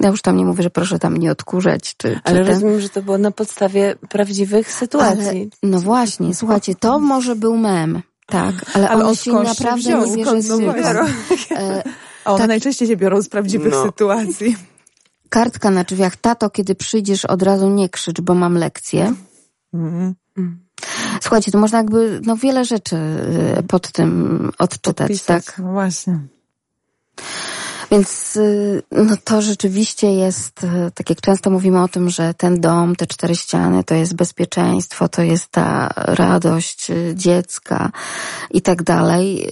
ja już tam nie mówię, że proszę tam nie odkurzać. Czy, czy Ale ten... rozumiem, że to było na podstawie prawdziwych sytuacji. Ale, no właśnie, słuchajcie, to może był mem. Tak, ale, ale on się naprawdę się nie bierze z e, A one tak, najczęściej się biorą z prawdziwych no. sytuacji. Kartka na drzwiach. Tato, kiedy przyjdziesz, od razu nie krzycz, bo mam lekcję. Mm. Słuchajcie, to można jakby no wiele rzeczy y, pod tym odczytać, Podpisać, tak? No właśnie. Więc y, no to rzeczywiście jest, y, tak jak często mówimy o tym, że ten dom, te cztery ściany to jest bezpieczeństwo, to jest ta radość dziecka i tak dalej.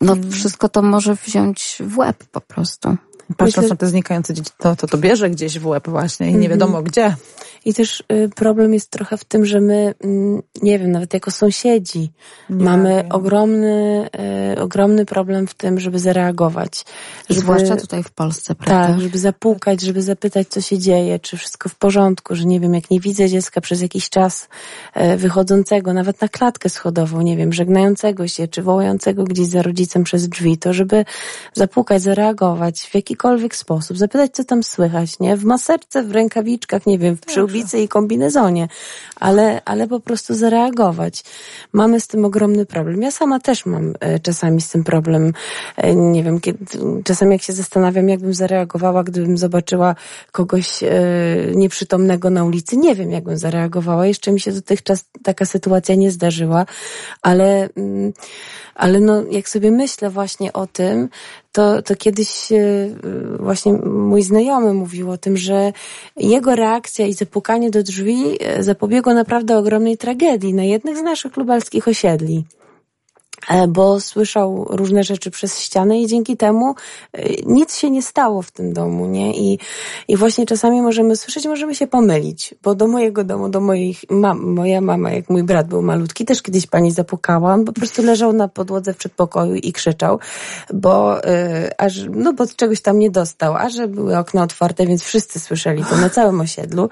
No mm. wszystko to może wziąć w łeb po prostu. Patrząc Myślę, na te znikające dzieci, to, to to bierze gdzieś w łeb właśnie i nie mhm. wiadomo gdzie. I też y, problem jest trochę w tym, że my, mm, nie wiem, nawet jako sąsiedzi, nie mamy wiem. ogromny, y, ogromny problem w tym, żeby zareagować. Żeby, Zwłaszcza tutaj w Polsce, prawda? Tak, żeby zapukać, żeby zapytać, co się dzieje, czy wszystko w porządku, że nie wiem, jak nie widzę dziecka przez jakiś czas y, wychodzącego, nawet na klatkę schodową, nie wiem, żegnającego się, czy wołającego gdzieś za rodzicem przez drzwi, to żeby zapukać, zareagować w jakikolwiek sposób, zapytać, co tam słychać, nie? W maserce, w rękawiczkach, nie wiem, w przyłbie rękawicy i kombinezonie, ale, ale po prostu zareagować. Mamy z tym ogromny problem. Ja sama też mam e, czasami z tym problem. E, nie wiem, kiedy, czasami jak się zastanawiam, jakbym zareagowała, gdybym zobaczyła kogoś e, nieprzytomnego na ulicy. Nie wiem, jakbym zareagowała. Jeszcze mi się dotychczas taka sytuacja nie zdarzyła, ale, mm, ale no, jak sobie myślę właśnie o tym, to, to kiedyś właśnie mój znajomy mówił o tym, że jego reakcja i zapukanie do drzwi zapobiegło naprawdę ogromnej tragedii na jednych z naszych lubelskich osiedli. E, bo słyszał różne rzeczy przez ścianę i dzięki temu e, nic się nie stało w tym domu, nie? I, i właśnie czasami możemy słyszeć, możemy się pomylić, bo do mojego domu, do moich mam, moja mama, jak mój brat był malutki, też kiedyś pani zapukała, on po prostu leżał na podłodze w przedpokoju i krzyczał, bo yy, aż, no bo czegoś tam nie dostał, a że były okna otwarte, więc wszyscy słyszeli to na całym osiedlu,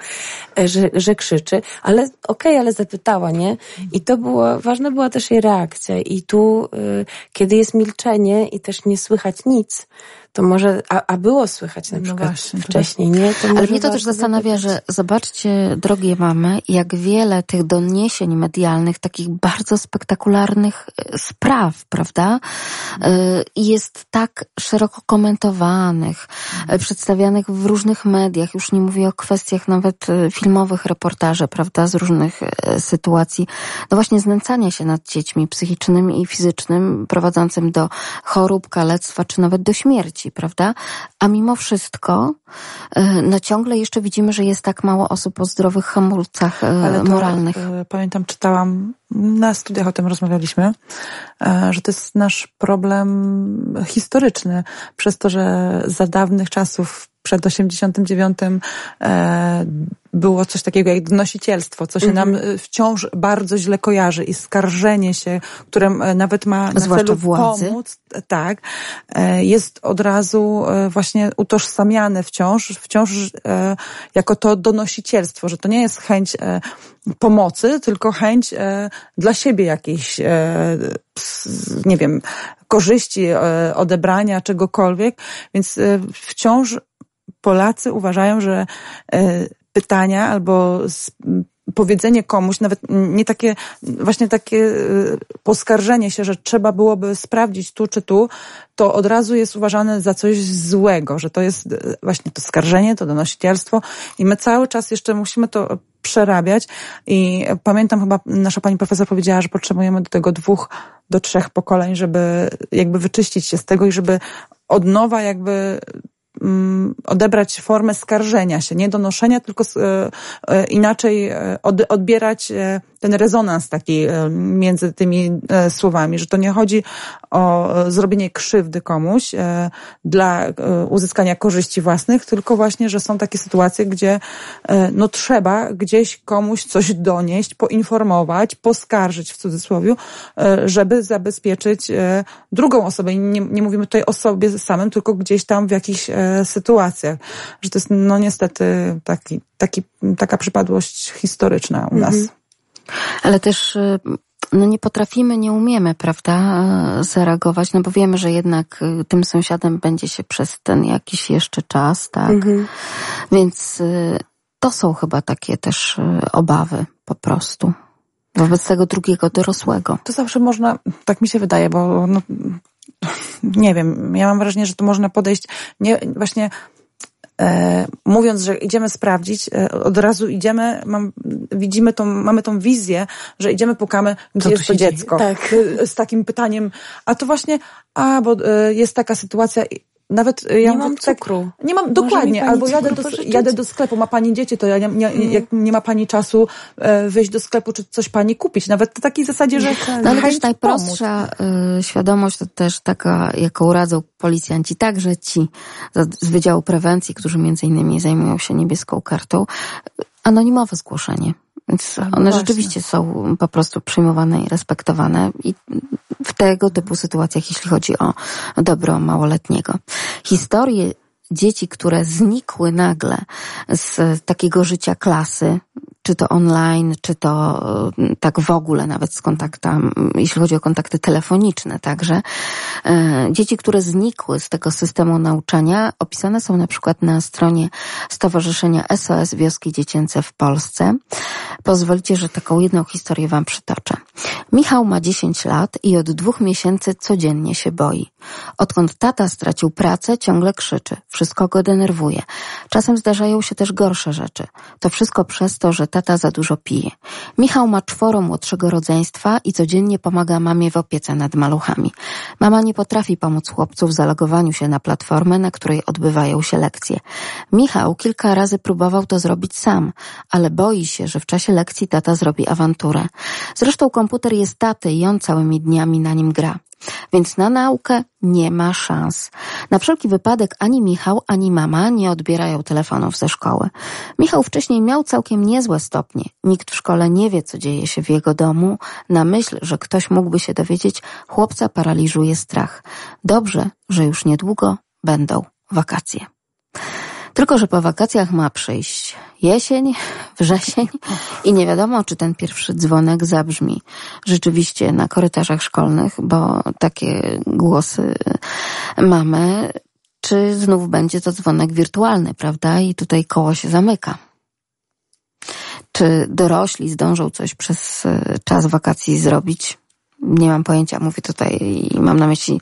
że, że krzyczy, ale okej, okay, ale zapytała, nie? I to było, ważna była też jej reakcja i tu Y, kiedy jest milczenie i też nie słychać nic, to może, a, a było słychać na no przykład właśnie, wcześniej, nie? To Ale mnie to też zastanawia, że zobaczcie, drogie mamy, jak wiele tych doniesień medialnych, takich bardzo spektakularnych y, spraw, prawda? Y, jest tak szeroko komentowanych, mhm. przedstawianych w różnych mediach, już nie mówię o kwestiach nawet filmowych reportaży, prawda, z różnych sytuacji, no właśnie znęcania się nad dziećmi psychicznym i fizycznym, prowadzącym do chorób, kalectwa, czy nawet do śmierci dzieci, prawda? A mimo wszystko, e, no ciągle jeszcze widzimy, że jest tak mało osób o zdrowych hamulcach e, moralnych. E, pamiętam, czytałam, na studiach o tym rozmawialiśmy, że to jest nasz problem historyczny, przez to, że za dawnych czasów przed 89 e, było coś takiego jak donosicielstwo, co się nam mhm. wciąż bardzo źle kojarzy i skarżenie się, które e, nawet ma na Zwłaszcza celu władzy. pomóc, tak, e, jest od razu właśnie utożsamiane wciąż, wciąż jako to donosicielstwo, że to nie jest chęć pomocy, tylko chęć dla siebie jakiejś, nie wiem, korzyści, odebrania czegokolwiek, więc wciąż Polacy uważają, że e, pytania albo powiedzenie komuś, nawet nie takie, właśnie takie e, poskarżenie się, że trzeba byłoby sprawdzić tu czy tu, to od razu jest uważane za coś złego, że to jest e, właśnie to skarżenie, to donosicielstwo i my cały czas jeszcze musimy to przerabiać. I pamiętam chyba nasza pani profesor powiedziała, że potrzebujemy do tego dwóch do trzech pokoleń, żeby jakby wyczyścić się z tego i żeby od nowa jakby Mm, odebrać formę skarżenia się, nie donoszenia, tylko e, e, inaczej e, odbierać ten rezonans taki między tymi słowami, że to nie chodzi o zrobienie krzywdy komuś dla uzyskania korzyści własnych, tylko właśnie, że są takie sytuacje, gdzie no trzeba gdzieś komuś coś donieść, poinformować, poskarżyć w cudzysłowie, żeby zabezpieczyć drugą osobę. I nie, nie mówimy tutaj o sobie samym, tylko gdzieś tam w jakichś sytuacjach, że to jest no niestety taki, taki, taka przypadłość historyczna u nas. Mhm. Ale też y, no nie potrafimy, nie umiemy, prawda, zareagować, no bo wiemy, że jednak y, tym sąsiadem będzie się przez ten jakiś jeszcze czas, tak? Mhm. Więc y, to są chyba takie też obawy po prostu. Wobec tego drugiego dorosłego. To zawsze można, tak mi się wydaje, bo no, nie wiem, ja mam wrażenie, że to można podejść nie, właśnie mówiąc, że idziemy sprawdzić, e, od razu idziemy, mam, widzimy tą, mamy tą wizję, że idziemy, pukamy, gdzie jest to dziecko. Tak. Z takim pytaniem, a to właśnie, a, bo e, jest taka sytuacja, nawet y, ja nie mam tak, cukru. Nie mam, dokładnie. Albo jadę do, jadę do sklepu, ma pani dzieci, to ja nie, nie, mm. jak nie ma pani czasu e, wyjść do sklepu, czy coś pani kupić. Nawet w takiej zasadzie, że no, ale też najprostsza y, świadomość to też taka, jaką radzą policjanci, także ci z Wydziału Prewencji, którzy między innymi zajmują się niebieską kartą, anonimowe zgłoszenie. Więc no one właśnie. rzeczywiście są po prostu przyjmowane i respektowane i w tego typu sytuacjach, jeśli chodzi o dobro małoletniego. Historie dzieci, które znikły nagle z takiego życia klasy, czy to online, czy to mm, tak w ogóle nawet z kontaktami, jeśli chodzi o kontakty telefoniczne także. E, dzieci, które znikły z tego systemu nauczania, opisane są na przykład na stronie Stowarzyszenia SOS Wioski Dziecięce w Polsce. Pozwolicie, że taką jedną historię Wam przytoczę. Michał ma 10 lat i od dwóch miesięcy codziennie się boi. Odkąd tata stracił pracę, ciągle krzyczy. Wszystko go denerwuje. Czasem zdarzają się też gorsze rzeczy. To wszystko przez to, że tata za dużo pije. Michał ma czworo młodszego rodzeństwa i codziennie pomaga mamie w opiece nad maluchami. Mama nie potrafi pomóc chłopcu w zalogowaniu się na platformę, na której odbywają się lekcje. Michał kilka razy próbował to zrobić sam, ale boi się, że w czasie lekcji tata zrobi awanturę. Zresztą komputer jest taty i on całymi dniami na nim gra. Więc na naukę nie ma szans. Na wszelki wypadek ani Michał, ani mama nie odbierają telefonów ze szkoły. Michał wcześniej miał całkiem niezłe stopnie. Nikt w szkole nie wie, co dzieje się w jego domu. Na myśl, że ktoś mógłby się dowiedzieć, chłopca paraliżuje strach. Dobrze, że już niedługo będą wakacje. Tylko, że po wakacjach ma przyjść jesień, wrzesień i nie wiadomo, czy ten pierwszy dzwonek zabrzmi rzeczywiście na korytarzach szkolnych, bo takie głosy mamy, czy znów będzie to dzwonek wirtualny, prawda? I tutaj koło się zamyka. Czy dorośli zdążą coś przez czas wakacji zrobić? Nie mam pojęcia, mówię tutaj i mam na myśli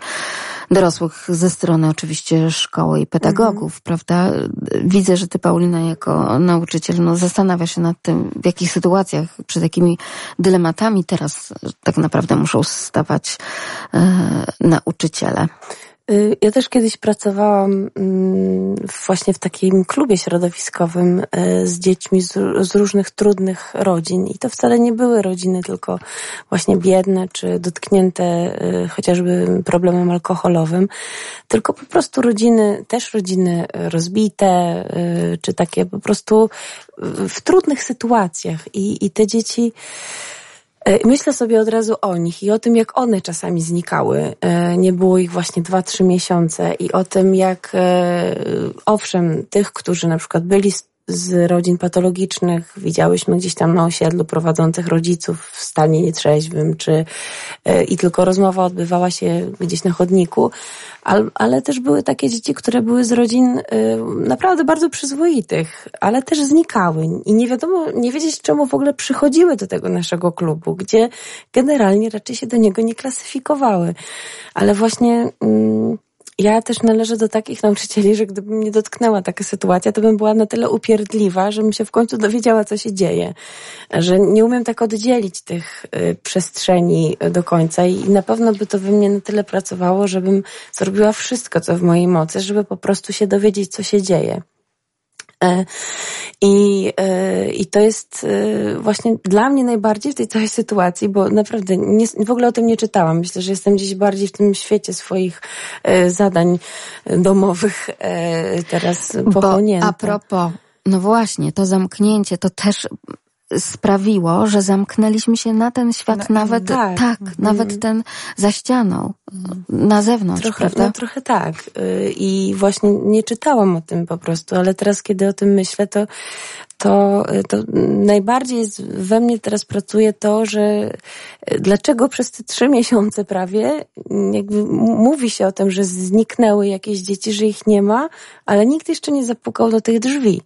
dorosłych ze strony oczywiście szkoły i pedagogów, mhm. prawda? Widzę, że ty Paulina jako nauczyciel no, zastanawia się nad tym, w jakich sytuacjach, przed jakimi dylematami teraz tak naprawdę muszą stawać e, nauczyciele. Y, ja też kiedyś pracowałam mm, właśnie w takim klubie środowiskowym y, z dziećmi z różnych trudnych rodzin. I to wcale nie były rodziny tylko właśnie biedne czy dotknięte y, chociażby problemem alkoholowym, tylko po prostu rodziny, też rodziny rozbite, czy takie po prostu w trudnych sytuacjach. I, i te dzieci myślę sobie od razu o nich i o tym, jak one czasami znikały. E, nie było ich właśnie dwa, trzy miesiące i o tym, jak e, owszem, tych, którzy na przykład byli z rodzin patologicznych. Widziałyśmy gdzieś tam na osiedlu prowadzących rodziców w stanie nietrzeźwym, czy i tylko rozmowa odbywała się gdzieś na chodniku, ale, ale też były takie dzieci, które były z rodzin y, naprawdę bardzo przyzwoitych, ale też znikały. I nie wiadomo, nie wiedzieć czemu w ogóle przychodziły do tego naszego klubu, gdzie generalnie raczej się do niego nie klasyfikowały. Ale właśnie... Mm, ja też należę do takich nauczycieli, że gdyby mnie dotknęła taka sytuacja, to bym była na tyle upierdliwa, żebym się w końcu dowiedziała, co się dzieje. Że nie umiem tak oddzielić tych y, przestrzeni do końca i na pewno by to we mnie na tyle pracowało, żebym zrobiła wszystko, co w mojej mocy, żeby po prostu się dowiedzieć, co się dzieje. E, I, e, I to jest e, właśnie dla mnie najbardziej w tej całej sytuacji, bo naprawdę nie, w ogóle o tym nie czytałam. Myślę, że jestem gdzieś bardziej w tym świecie swoich zadań domowych teraz pochłonięta. Bo a propos, no właśnie, to zamknięcie to też sprawiło, że zamknęliśmy się na ten świat no, nawet, tak, tak mm. nawet ten za ścianą, na zewnątrz, trochę, prawda? No, trochę tak. Y, I właśnie nie czytałam o tym po prostu, ale teraz, kiedy o tym myślę, to, to, y, to najbardziej jest, we mnie teraz pracuje to, że y, dlaczego przez te trzy miesiące prawie jakby mówi się o tym, że zniknęły jakieś dzieci, że ich nie ma, ale nikt jeszcze nie zapukał do tych drzwi.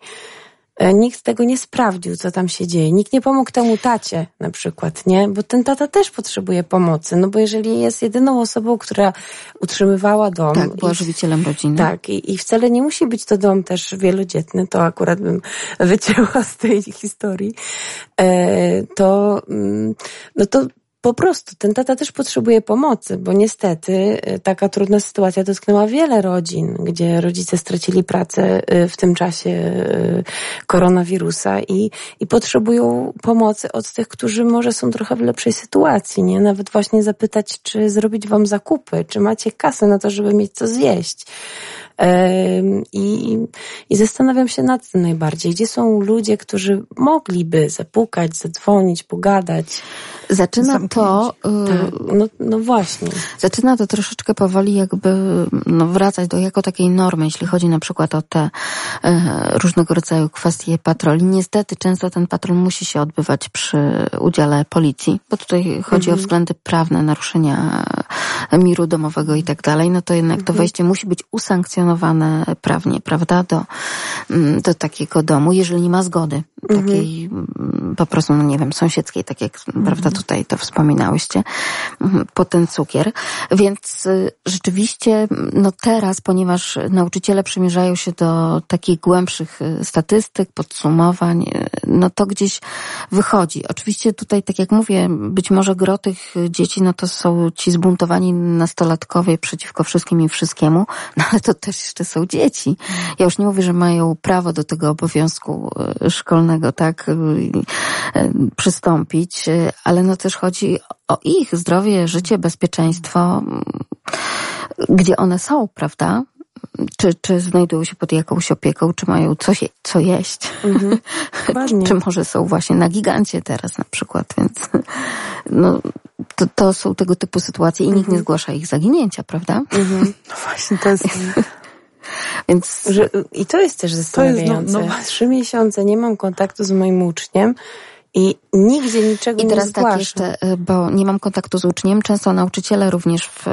E, nikt tego nie sprawdził, co tam się dzieje. Nikt nie pomógł temu tacie na przykład, nie? Bo ten tata też potrzebuje pomocy. No bo jeżeli jest jedyną osobą, która utrzymywała dom. Tak, była żywicielem rodziny. Tak, i, i wcale nie musi być to dom też wielodzietny, to akurat bym wycięła z tej historii. E, to, mm, no to po prostu ten tata też potrzebuje pomocy, bo niestety y, taka trudna sytuacja dotknęła wiele rodzin, gdzie rodzice stracili pracę y, w tym czasie y, koronawirusa i, i potrzebują pomocy od tych, którzy może są trochę w lepszej sytuacji, nie? Nawet właśnie zapytać, czy zrobić wam zakupy, czy macie kasę na to, żeby mieć co zjeść. I, I zastanawiam się nad tym najbardziej, gdzie są ludzie, którzy mogliby zapukać, zadzwonić, pogadać. Zaczyna to. Y, tak, no, no właśnie. Zaczyna to troszeczkę powoli jakby no, wracać do jako takiej normy, jeśli chodzi na przykład o te e, różnego rodzaju kwestie patroli. Niestety często ten patrol musi się odbywać przy udziale policji, bo tutaj chodzi mhm. o względy prawne naruszenia miru domowego i tak dalej, no to jednak to mhm. wejście musi być usankcjonowane prawnie, prawda, do, mm, do takiego domu, jeżeli nie ma zgody takiej mm, po prostu, no nie wiem, sąsiedzkiej, tak jak, prawda, tutaj to wspominałyście, po ten cukier. Więc y, rzeczywiście, no teraz, ponieważ nauczyciele przymierzają się do takich głębszych y, statystyk, podsumowań, y, no to gdzieś wychodzi. Oczywiście tutaj, tak jak mówię, być może gro tych dzieci, no to są ci zbuntowani nastolatkowie przeciwko wszystkim i wszystkiemu, no ale to też jeszcze są dzieci. Ja już nie mówię, że mają prawo do tego obowiązku szkolnego, tak, przystąpić, ale no też chodzi o ich zdrowie, życie, bezpieczeństwo, gdzie one są, prawda? Czy, czy znajdują się pod jakąś opieką, czy mają coś, co jeść. Mhm. czy może są właśnie na gigancie teraz na przykład, więc no, to, to są tego typu sytuacje i nikt nie mhm. zgłasza ich zaginięcia, prawda? Mhm. No właśnie, to jest... Więc... Że, I to jest też zastanawiające. To jest, no, no... Trzy miesiące nie mam kontaktu z moim uczniem, i nigdzie niczego I teraz nie tak jeszcze, y, bo nie mam kontaktu z uczniem, często nauczyciele również w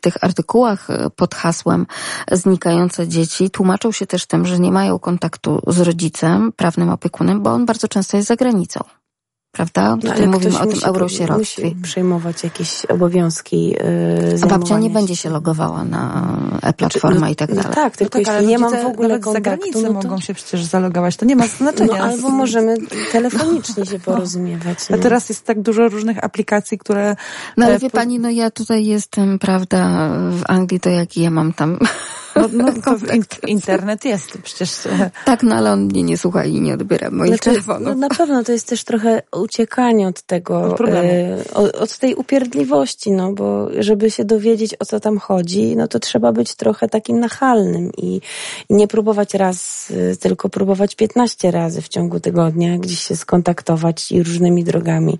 tych artykułach y, pod hasłem znikające dzieci tłumaczą się też tym, że nie mają kontaktu z rodzicem, prawnym opiekunem, bo on bardzo często jest za granicą prawda? No, Tutaj mówimy o tym eurosieroctwie. Musi przejmować jakieś obowiązki yy, A babcia nie będzie się logowała na e-platforma znaczy, i tak no dalej. No tak, tylko no tak, jeśli nie mam w ogóle kontaktu, no to... mogą się przecież zalogować, to nie ma znaczenia. No, albo możemy telefonicznie się porozumiewać. A teraz jest tak dużo różnych aplikacji, które... No ale wie pani, no ja tutaj jestem, prawda, w Anglii, to jak ja mam tam no, no internet jest przecież. E, tak, no ale on mnie nie słucha i nie odbiera moich znaczy, telefonów. No, na pewno to jest też trochę uciekanie od tego, od, e, od, od, tej upierdliwości, no bo żeby się dowiedzieć o co tam chodzi, no to trzeba być trochę takim nachalnym i, i nie próbować raz, e, tylko próbować 15 razy w ciągu tygodnia gdzieś się skontaktować i różnymi drogami.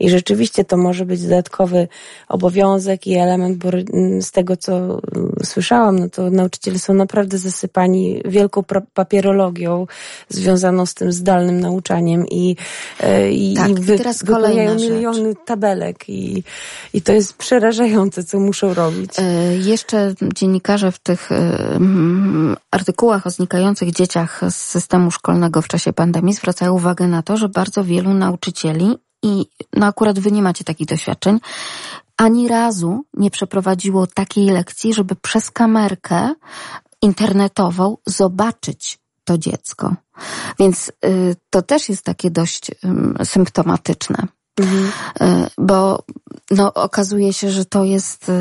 I rzeczywiście to może być dodatkowy obowiązek i element, bo z tego co słyszałam, no to nauczyciele są naprawdę zasypani wielką papierologią związaną z tym zdalnym nauczaniem i, e, i, tak, i wy, teraz wypełniają miliony rzecz. tabelek i, i to jest przerażające, co muszą robić. E, jeszcze dziennikarze w tych e, artykułach o znikających dzieciach z systemu szkolnego w czasie pandemii zwracają uwagę na to, że bardzo wielu nauczycieli i no akurat wy nie macie takich doświadczeń, ani razu nie przeprowadziło takiej lekcji, żeby przez kamerkę internetową zobaczyć to dziecko. Więc y, to też jest takie dość symptomatyczne. Mhm. Y, bo no, okazuje się, że to jest, y,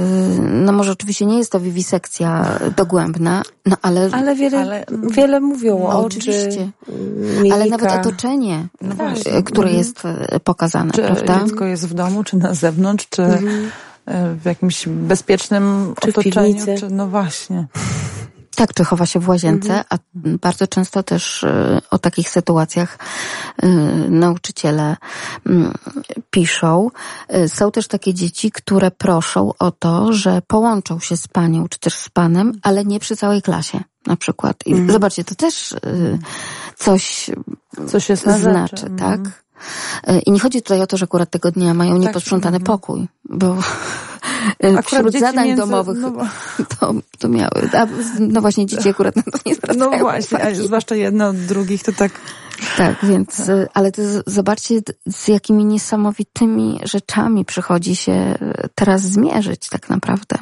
no może oczywiście nie jest to wiwisekcja dogłębna, no ale... Ale wiele, ale, wiele mówią no, o oczywiście. Mimika. Ale nawet otoczenie, no które mhm. jest pokazane, czy prawda? dziecko jest w domu, czy na zewnątrz, czy mhm. w jakimś bezpiecznym czy otoczeniu, czy no właśnie. Tak, czy chowa się w łazience, mhm. a bardzo często też y, o takich sytuacjach y, nauczyciele mm, piszą. Y, są też takie dzieci, które proszą o to, że połączą się z panią czy też z panem, ale nie przy całej klasie na przykład. I mhm. zobaczcie, to też coś, coś znaczy, mhm. tak? I nie chodzi tutaj o to, że akurat tego dnia mają tak, nieposprzątany tak, pokój, bo Akurat wśród zadań między, domowych no, to, to miały. A, no właśnie dzieci akurat na to nie zwracają No właśnie, a zwłaszcza jedno od drugich to tak... Tak, więc, tak. ale to zobaczcie z jakimi niesamowitymi rzeczami przychodzi się teraz zmierzyć tak naprawdę.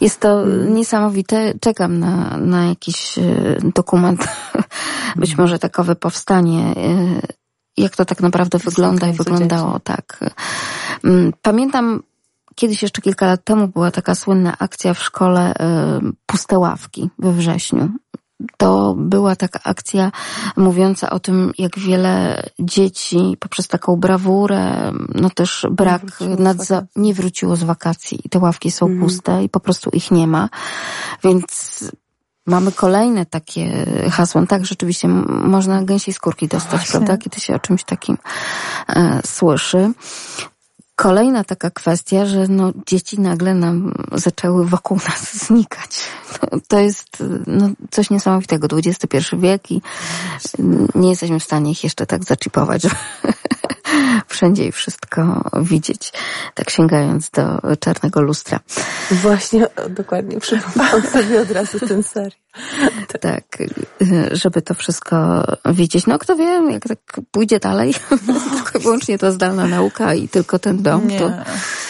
Jest to hmm. niesamowite. Czekam na, na jakiś e, dokument. Być hmm. może takowe powstanie jak to tak naprawdę wygląda i wyglądało tak. Mm, pamiętam Kiedyś jeszcze kilka lat temu była taka słynna akcja w szkole y, Puste ławki we wrześniu. To była taka akcja mówiąca o tym, jak wiele dzieci poprzez taką brawurę, no też brak nie wróciło, nie wróciło z wakacji i te ławki są mhm. puste i po prostu ich nie ma. Więc mamy kolejne takie hasła. Tak, rzeczywiście można gęsiej skórki dostać, no prawda, kiedy się o czymś takim e, słyszy. Kolejna taka kwestia, że no, dzieci nagle nam zaczęły wokół nas znikać. To, to jest no, coś niesamowitego. XXI wiek i nie jesteśmy w stanie ich jeszcze tak zaczipować, żeby wszędzie i wszystko widzieć, tak sięgając do czarnego lustra. Właśnie, dokładnie, przypomniałam sobie od razu ten serial. Tak, żeby to wszystko widzieć. No kto wie, jak tak pójdzie dalej, tylko wyłącznie to zdalna nauka i tylko ten dom, nie, to...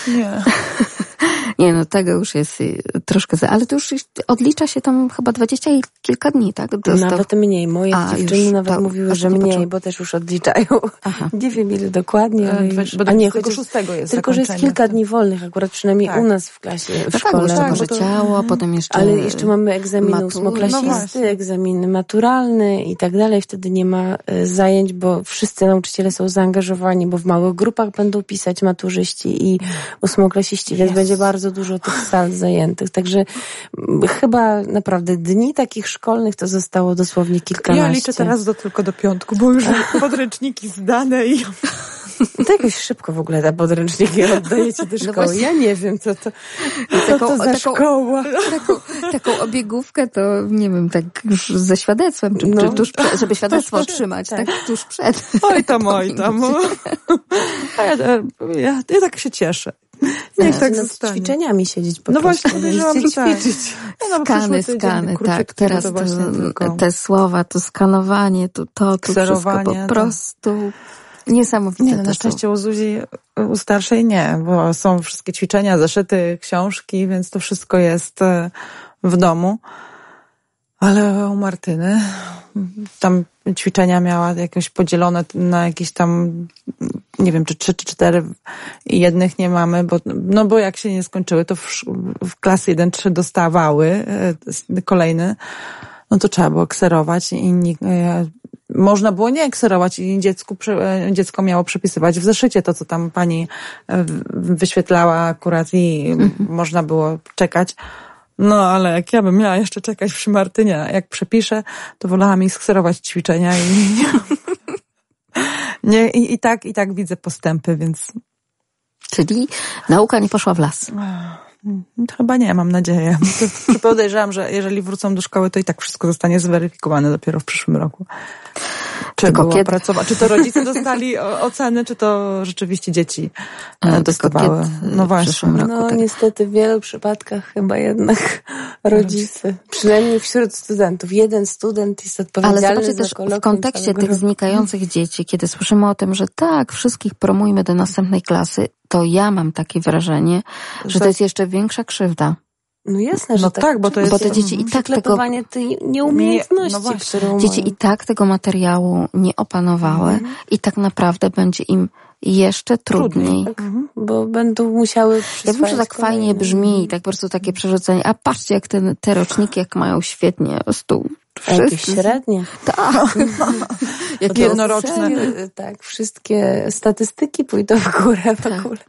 Nie, Nie, no tego już jest y, troszkę za, ale to już odlicza się tam chyba dwadzieścia i kilka dni, tak? Do, nawet mniej. Moje a, dziewczyny nawet to, mówiły, że mniej, bo też już odliczają. Aha. Nie wiem ile dokładnie. Ale, bo a nie, tylko szóstego jest Tylko, że jest kilka dni wolnych, akurat przynajmniej tak. u nas w klasie, w no szkole. Tak, może to... ciało, potem jeszcze Ale jeszcze mamy egzaminy matur... ósmoklasisty, no egzaminy maturalny i tak dalej. Wtedy nie ma e, zajęć, bo wszyscy nauczyciele są zaangażowani, bo w małych grupach będą pisać maturzyści i ósmoklasiści, więc będzie bardzo dużo tych sal zajętych. Także chyba naprawdę dni takich szkolnych to zostało dosłownie kilkanaście. Ja liczę teraz do, tylko do piątku, bo już podręczniki zdane i... To jakoś szybko w ogóle te podręczniki oddajecie do no szkoły. No ja nie wiem, co to, co taką, to za taką, szkoła. Taką, taką obiegówkę to, nie wiem, tak już ze świadectwem, czy, no. czy tuż przed, żeby świadectwo otrzymać, tak. tak, tuż przed. Oj tam, oj tam. Ja, ja, tak się cieszę. Niech tak nad zostanie. ćwiczeniami siedzieć po No właśnie, podejrzewam, że tak. No, skany, skany, tak. Teraz to, to te słowa, to skanowanie, to to, to wszystko po tak. prostu niesamowite. Nie, no, na szczęście u Zuzi, u starszej nie, bo są wszystkie ćwiczenia, zeszyty, książki, więc to wszystko jest e, w domu. Ale u Martyny tam ćwiczenia miała jakoś podzielone na jakieś tam, nie wiem, czy trzy czy cztery. Jednych nie mamy, bo, no bo jak się nie skończyły, to w, w klas 1-3 dostawały e, kolejny, no to trzeba było kserować i e, można było nie ekserować i dziecku, e, dziecko miało przepisywać w zeszycie to, co tam pani wyświetlała akurat i mhm. można było czekać. No, ale jak ja bym miała jeszcze czekać przy Martynie, jak przepiszę, to wolałam ich skserować ćwiczenia i nie, i, i tak, i tak widzę postępy, więc. Czyli nauka nie poszła w las. Chyba nie, mam nadzieję. Podejrzewam, że jeżeli wrócą do szkoły, to i tak wszystko zostanie zweryfikowane dopiero w przyszłym roku. Czy Tylko kiedy... pracować? Czy to rodzice dostali oceny, czy to rzeczywiście dzieci e, dostawały? No właśnie. Roku, no tak. niestety w wielu przypadkach chyba jednak rodzice. Przynajmniej wśród studentów. Jeden student jest odpowiedzialny Ale zobaczcie też w kontekście tych znikających dzieci, kiedy słyszymy o tym, że tak, wszystkich promujmy do następnej klasy, to ja mam takie wrażenie, że to jest jeszcze większa krzywda. No jasne, że no tak, tak, bo to jest bo te dzieci i tak tego tej nieumiejętności, nie, no którą dzieci i tak tego materiału nie opanowały mhm. i tak naprawdę będzie im jeszcze trudniej. trudniej tak, mhm. Bo będą musiały Ja wiem, że tak fajnie brzmi i tak po prostu takie przerzucenie. A patrzcie, jak te, te roczniki, jak mają świetnie stół Jakieś średnie. Tak. Jak jednoroczne. Tak, wszystkie statystyki pójdą w górę w tak. ogóle.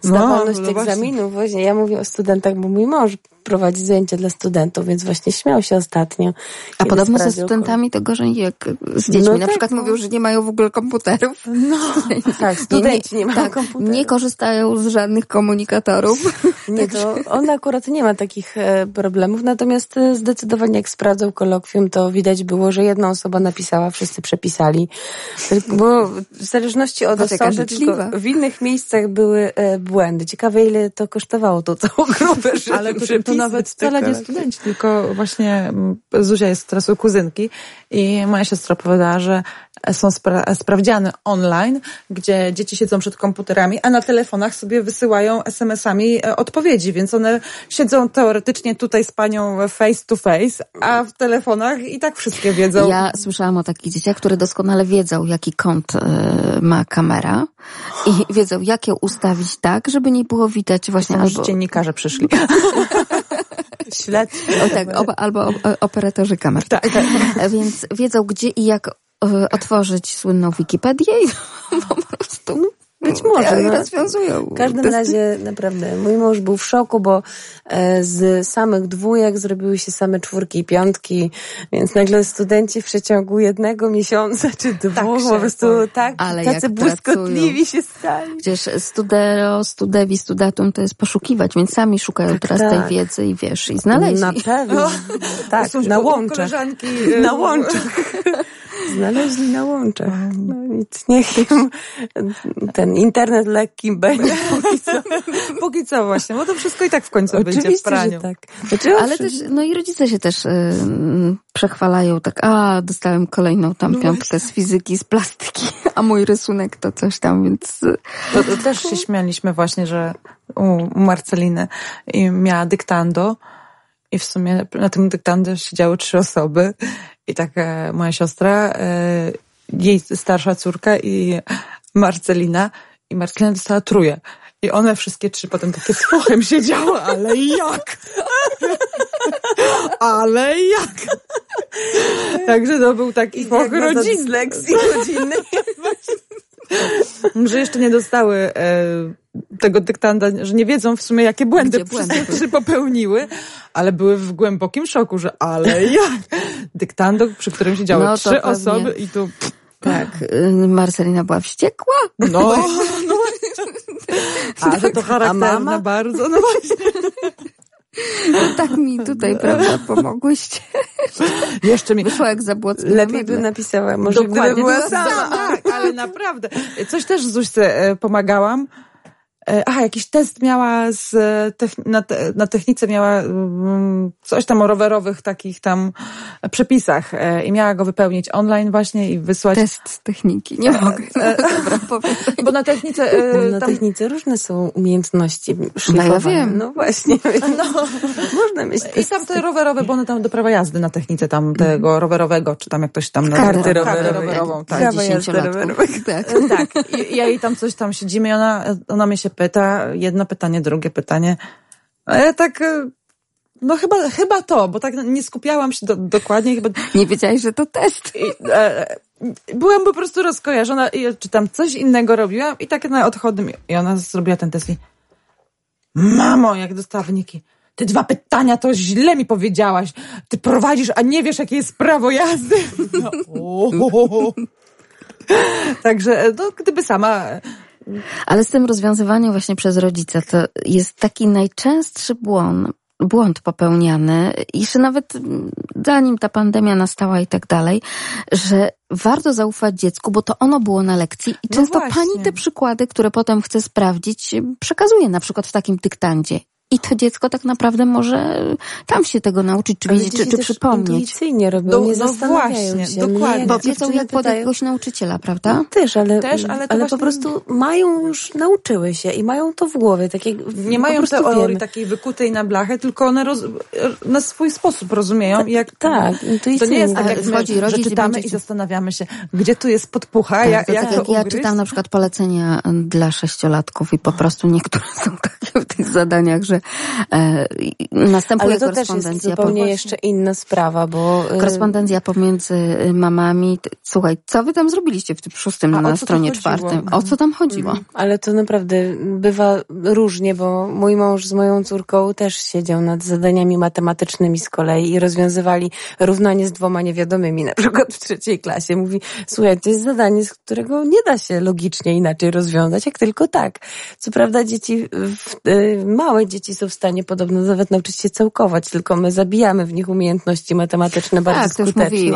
Zdawalność no, no egzaminów. Właśnie. Ja mówię o studentach, bo mój mąż prowadzi zajęcia dla studentów, więc właśnie śmiał się ostatnio. A podobno ze studentami to gorzej jak z dziećmi. No Na tak, przykład no. mówią, że nie mają w ogóle komputerów. No, tak, studenci nie, nie, nie mają tak, komputerów. Nie korzystają z żadnych komunikatorów. Nie, to on akurat nie ma takich e, problemów, natomiast e, zdecydowanie jak sprawdzał kolokwium, to widać było, że jedna osoba napisała, wszyscy przepisali. Bo w zależności od osoby, tylko w innych miejscach były e, błędy. Ciekawe, ile to kosztowało tą całą grupę, Ale to, to nawet wcale nie studenci, tylko właśnie mm, Zuzia jest teraz u kuzynki i moja siostra powiedziała, że są spra sprawdziany online, gdzie dzieci siedzą przed komputerami, a na telefonach sobie wysyłają SMS-ami e, odpowiedzi, więc one siedzą teoretycznie tutaj z panią face to face, a w telefonach i tak wszystkie wiedzą. Ja słyszałam o takich dzieciach, które doskonale wiedzą, jaki kąt y, ma kamera i wiedzą, jak ją ustawić tak, żeby nie było widać właśnie... Albo... Dziennikarze przyszli. Śledź. O, tak, albo operatorzy kamer. Tak. Więc wiedzą, gdzie i jak E, otworzyć słynną Wikipedię i po prostu być może. No. rozwiązują. W każdym razie naprawdę mój mąż był w szoku, bo e, z samych dwójek zrobiły się same czwórki i piątki, więc nagle studenci w przeciągu jednego miesiąca czy dwóch tak po prostu tak, Ale tacy błyskotliwi się stali. Przecież studero, studewi, studatum to jest poszukiwać, więc sami szukają tak, teraz tak. tej wiedzy i wiesz, i znaleźli. Na pewno. tak, na łączach. Na łączach. Znaleźli na łączach. No nic, niech im ten internet lekkim będzie. Póki co. Póki co właśnie, bo to wszystko i tak w końcu Oczywiście, będzie w praniu. że tak. Znaczy, Ale też, no i rodzice się też y, przechwalają tak, a dostałem kolejną tam piątkę z fizyki, z plastyki, a mój rysunek to coś tam, więc y, To, to też się śmialiśmy właśnie, że u Marceliny miała dyktando i w sumie na tym dyktando siedziały trzy osoby i tak e, moja siostra, e, jej starsza córka i Marcelina i Marcelina dostała truje. I one wszystkie trzy potem takie z siedziały, ale jak? ale jak? Także to był taki foch rodzinny. lekcji rodzinnej. że jeszcze nie dostały e, tego dyktanda, że nie wiedzą w sumie, jakie błędy, Gdzie błędy wszyscy popełniły, ale były w głębokim szoku, że ale jak? Dyktando, przy którym siedziały No trzy pewnie. osoby i tu tak, y, Marcelina była wściekła. no, no a że to charakterna mama? bardzo, no właśnie. Tak mi tutaj, prawda, pomogłyście. Jeszcze mi Wyszła jak zabłocka. Lepiej by napisała, może gdyby była sama. Tak, ale naprawdę. Coś też Zuśce e, pomagałam. E, Aha, jakiś test miała z, e, techn- na, te, na technice miała mm, coś tam o rowerowych takich tam przepisach e, i miała go wypełnić online właśnie i wysłać. Test z techniki. Nie mogę. E, Dobra, powiem. Bo na technice e, Na tam, technice różne są umiejętności szlifowane. wiem. No właśnie. No, można mieć i tam te rowerowe, bo one tam do prawa jazdy na technice tam tego rowerowego, czy tam jak ktoś tam Kartę nazywa. rowerową. Tak. Prawa jazdy. Tak. Tak, I, ja jej tam coś tam siedzimy i ona, ona mnie się pyta, jedno pytanie, drugie pytanie. A ja tak, e, no chyba, chyba to, bo tak nie skupiałam się do, dokładnie, chyba Nie wiedziałeś, że to test. i, e, byłam po prostu rozkojarzona, i, czy tam coś innego robiłam i tak na odchodnym i ona zrobiła ten test i mamo, jak dostała wyniki. Te dwa pytania to źle mi powiedziałaś. Ty prowadzisz, a nie wiesz, jakie jest prawo jazdy. No. Także, no, gdyby sama Ale z tym rozwiązywaniem właśnie przez rodzica to jest taki najczęstszy błąd, błąd popełniany, jeszcze nawet mm, zanim ta pandemia nastała i tak dalej, że warto zaufać dziecku, bo to ono było na lekcji i No często właśnie. pani te przykłady, które potem chce sprawdzić, przekazuje na przykład w takim dyktandzie. I to dziecko tak naprawdę może tam się tego nauczyć, czy wiedzieć, czy, czy przypomnieć. Intuicyjnie robią, No- nie no zastanawiają właśnie, się. dokładnie. Bo jak wiedzą jak pytają- jakiegoś nauczyciela, prawda? No też, ale, Też, ale to ale właśnie- po prostu mają już, nauczyły się i mają to w głowie. Tak jak Nie mają teorii wiemy. takiej wykutej na blachę, tylko one roz, na swój sposób rozumieją. I jak, tak, To intuicyjnie. nie jest tak, jak wchodzi że rodzic i czytamy i zastanawiamy się, gdzie tu jest podpucha, Tak, jak, to jak tak to jak ja czytam na przykład polecenia dla sześciolatków i po prostu niektóre są takie w tych zadaniach, że następuje Ale to też jest korespondencja. zupełnie jeszcze inna sprawa, bo... y, Korespondencja pomiędzy y, mamami. Słuchaj, co wy tam zrobiliście w tym szóstym A na stronie czwartym? O co tam chodziło? Ale to naprawdę bywa różnie, bo mój mąż z moją córką też siedział nad zadaniami matematycznymi z kolei i rozwiązywali równanie z dwoma niewiadomymi, na przykład w trzeciej klasie. Mówi, słuchaj, to jest zadanie, z którego nie da się logicznie inaczej rozwiązać, jak tylko tak. Co prawda dzieci, y, małe dzieci są w stanie podobno nawet nauczyć się całkować, tylko my zabijamy w nich umiejętności matematyczne bardzo Tak, skutecznie.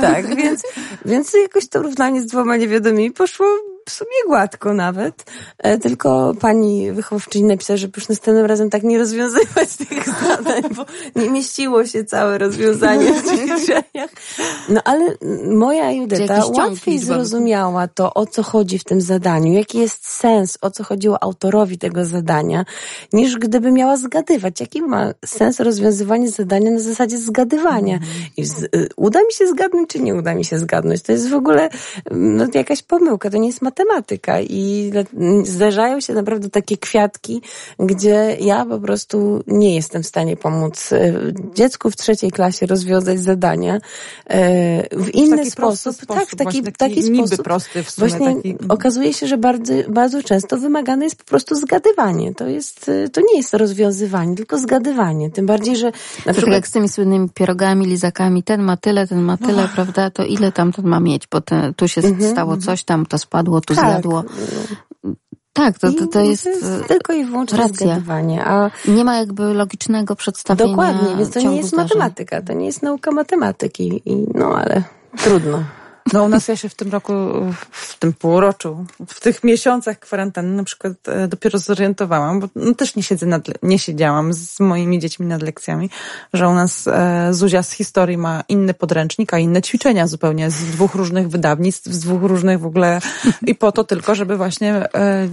Tak, więc, więc jakoś to równanie z dwoma niewiadomymi poszło w sumie gładko nawet. E, tylko pani wychowawczyni napisała, żeby już następnym razem tak nie rozwiązywać tych zadań, bo nie mieściło się całe rozwiązanie w ćwiczeniach. No ale moja Judeta łatwiej zrozumiała to, o co chodzi w tym zadaniu, jaki jest sens, o co chodziło autorowi tego zadania, niż gdyby miała zgadywać. Jaki ma sens rozwiązywanie zadania na zasadzie zgadywania? I z, y, uda mi się zgadnąć, czy nie uda mi się zgadnąć? To jest w ogóle mm, no, jakaś pomyłka, to nie jest matematyka i mm, zdarzają się naprawdę takie kwiatki, gdzie ja po prostu nie jestem w stanie pomóc y, dziecku w trzeciej klasie rozwiązać zadania y, w inny taki prosty sposób. Tak, sposób, taki, taki, taki niby sposób. prosty w sumie, Właśnie taki- okazuje się, że bardzo, bardzo często wymagane jest po prostu zgadywanie. To jest, y, to nie jest rozwiązywanie, tylko zgadywanie. Tym bardziej, że na tak przykład jak z tymi słynnymi pierogami, lizakami, ten ma tyle, ten ma tyle, prawda? To ile tam ten ma mieć? Bo te, tu się stało coś, tam to spadło, tu tak, zjadło. Tak, to, to, to I jest... e, tylko i wyłącznie racja. A Nie ma jakby logicznego przedstawienia dokładnie, więc to nie jest zdarzeń. matematyka, to nie jest nauka matematyki. I, no ale trudno. No u nas ja się w tym roku, w tym półroczu, w tych miesiącach kwarantanny na przykład e, dopiero zorientowałam, bo no, też nie siedzę nad, nie siedziałam z moimi dziećmi nad lekcjami, że u nas e, Zuzia z historii ma inny podręcznik, a inne ćwiczenia zupełnie z dwóch różnych wydawnictw, z dwóch różnych w ogóle i po to tylko, żeby właśnie e,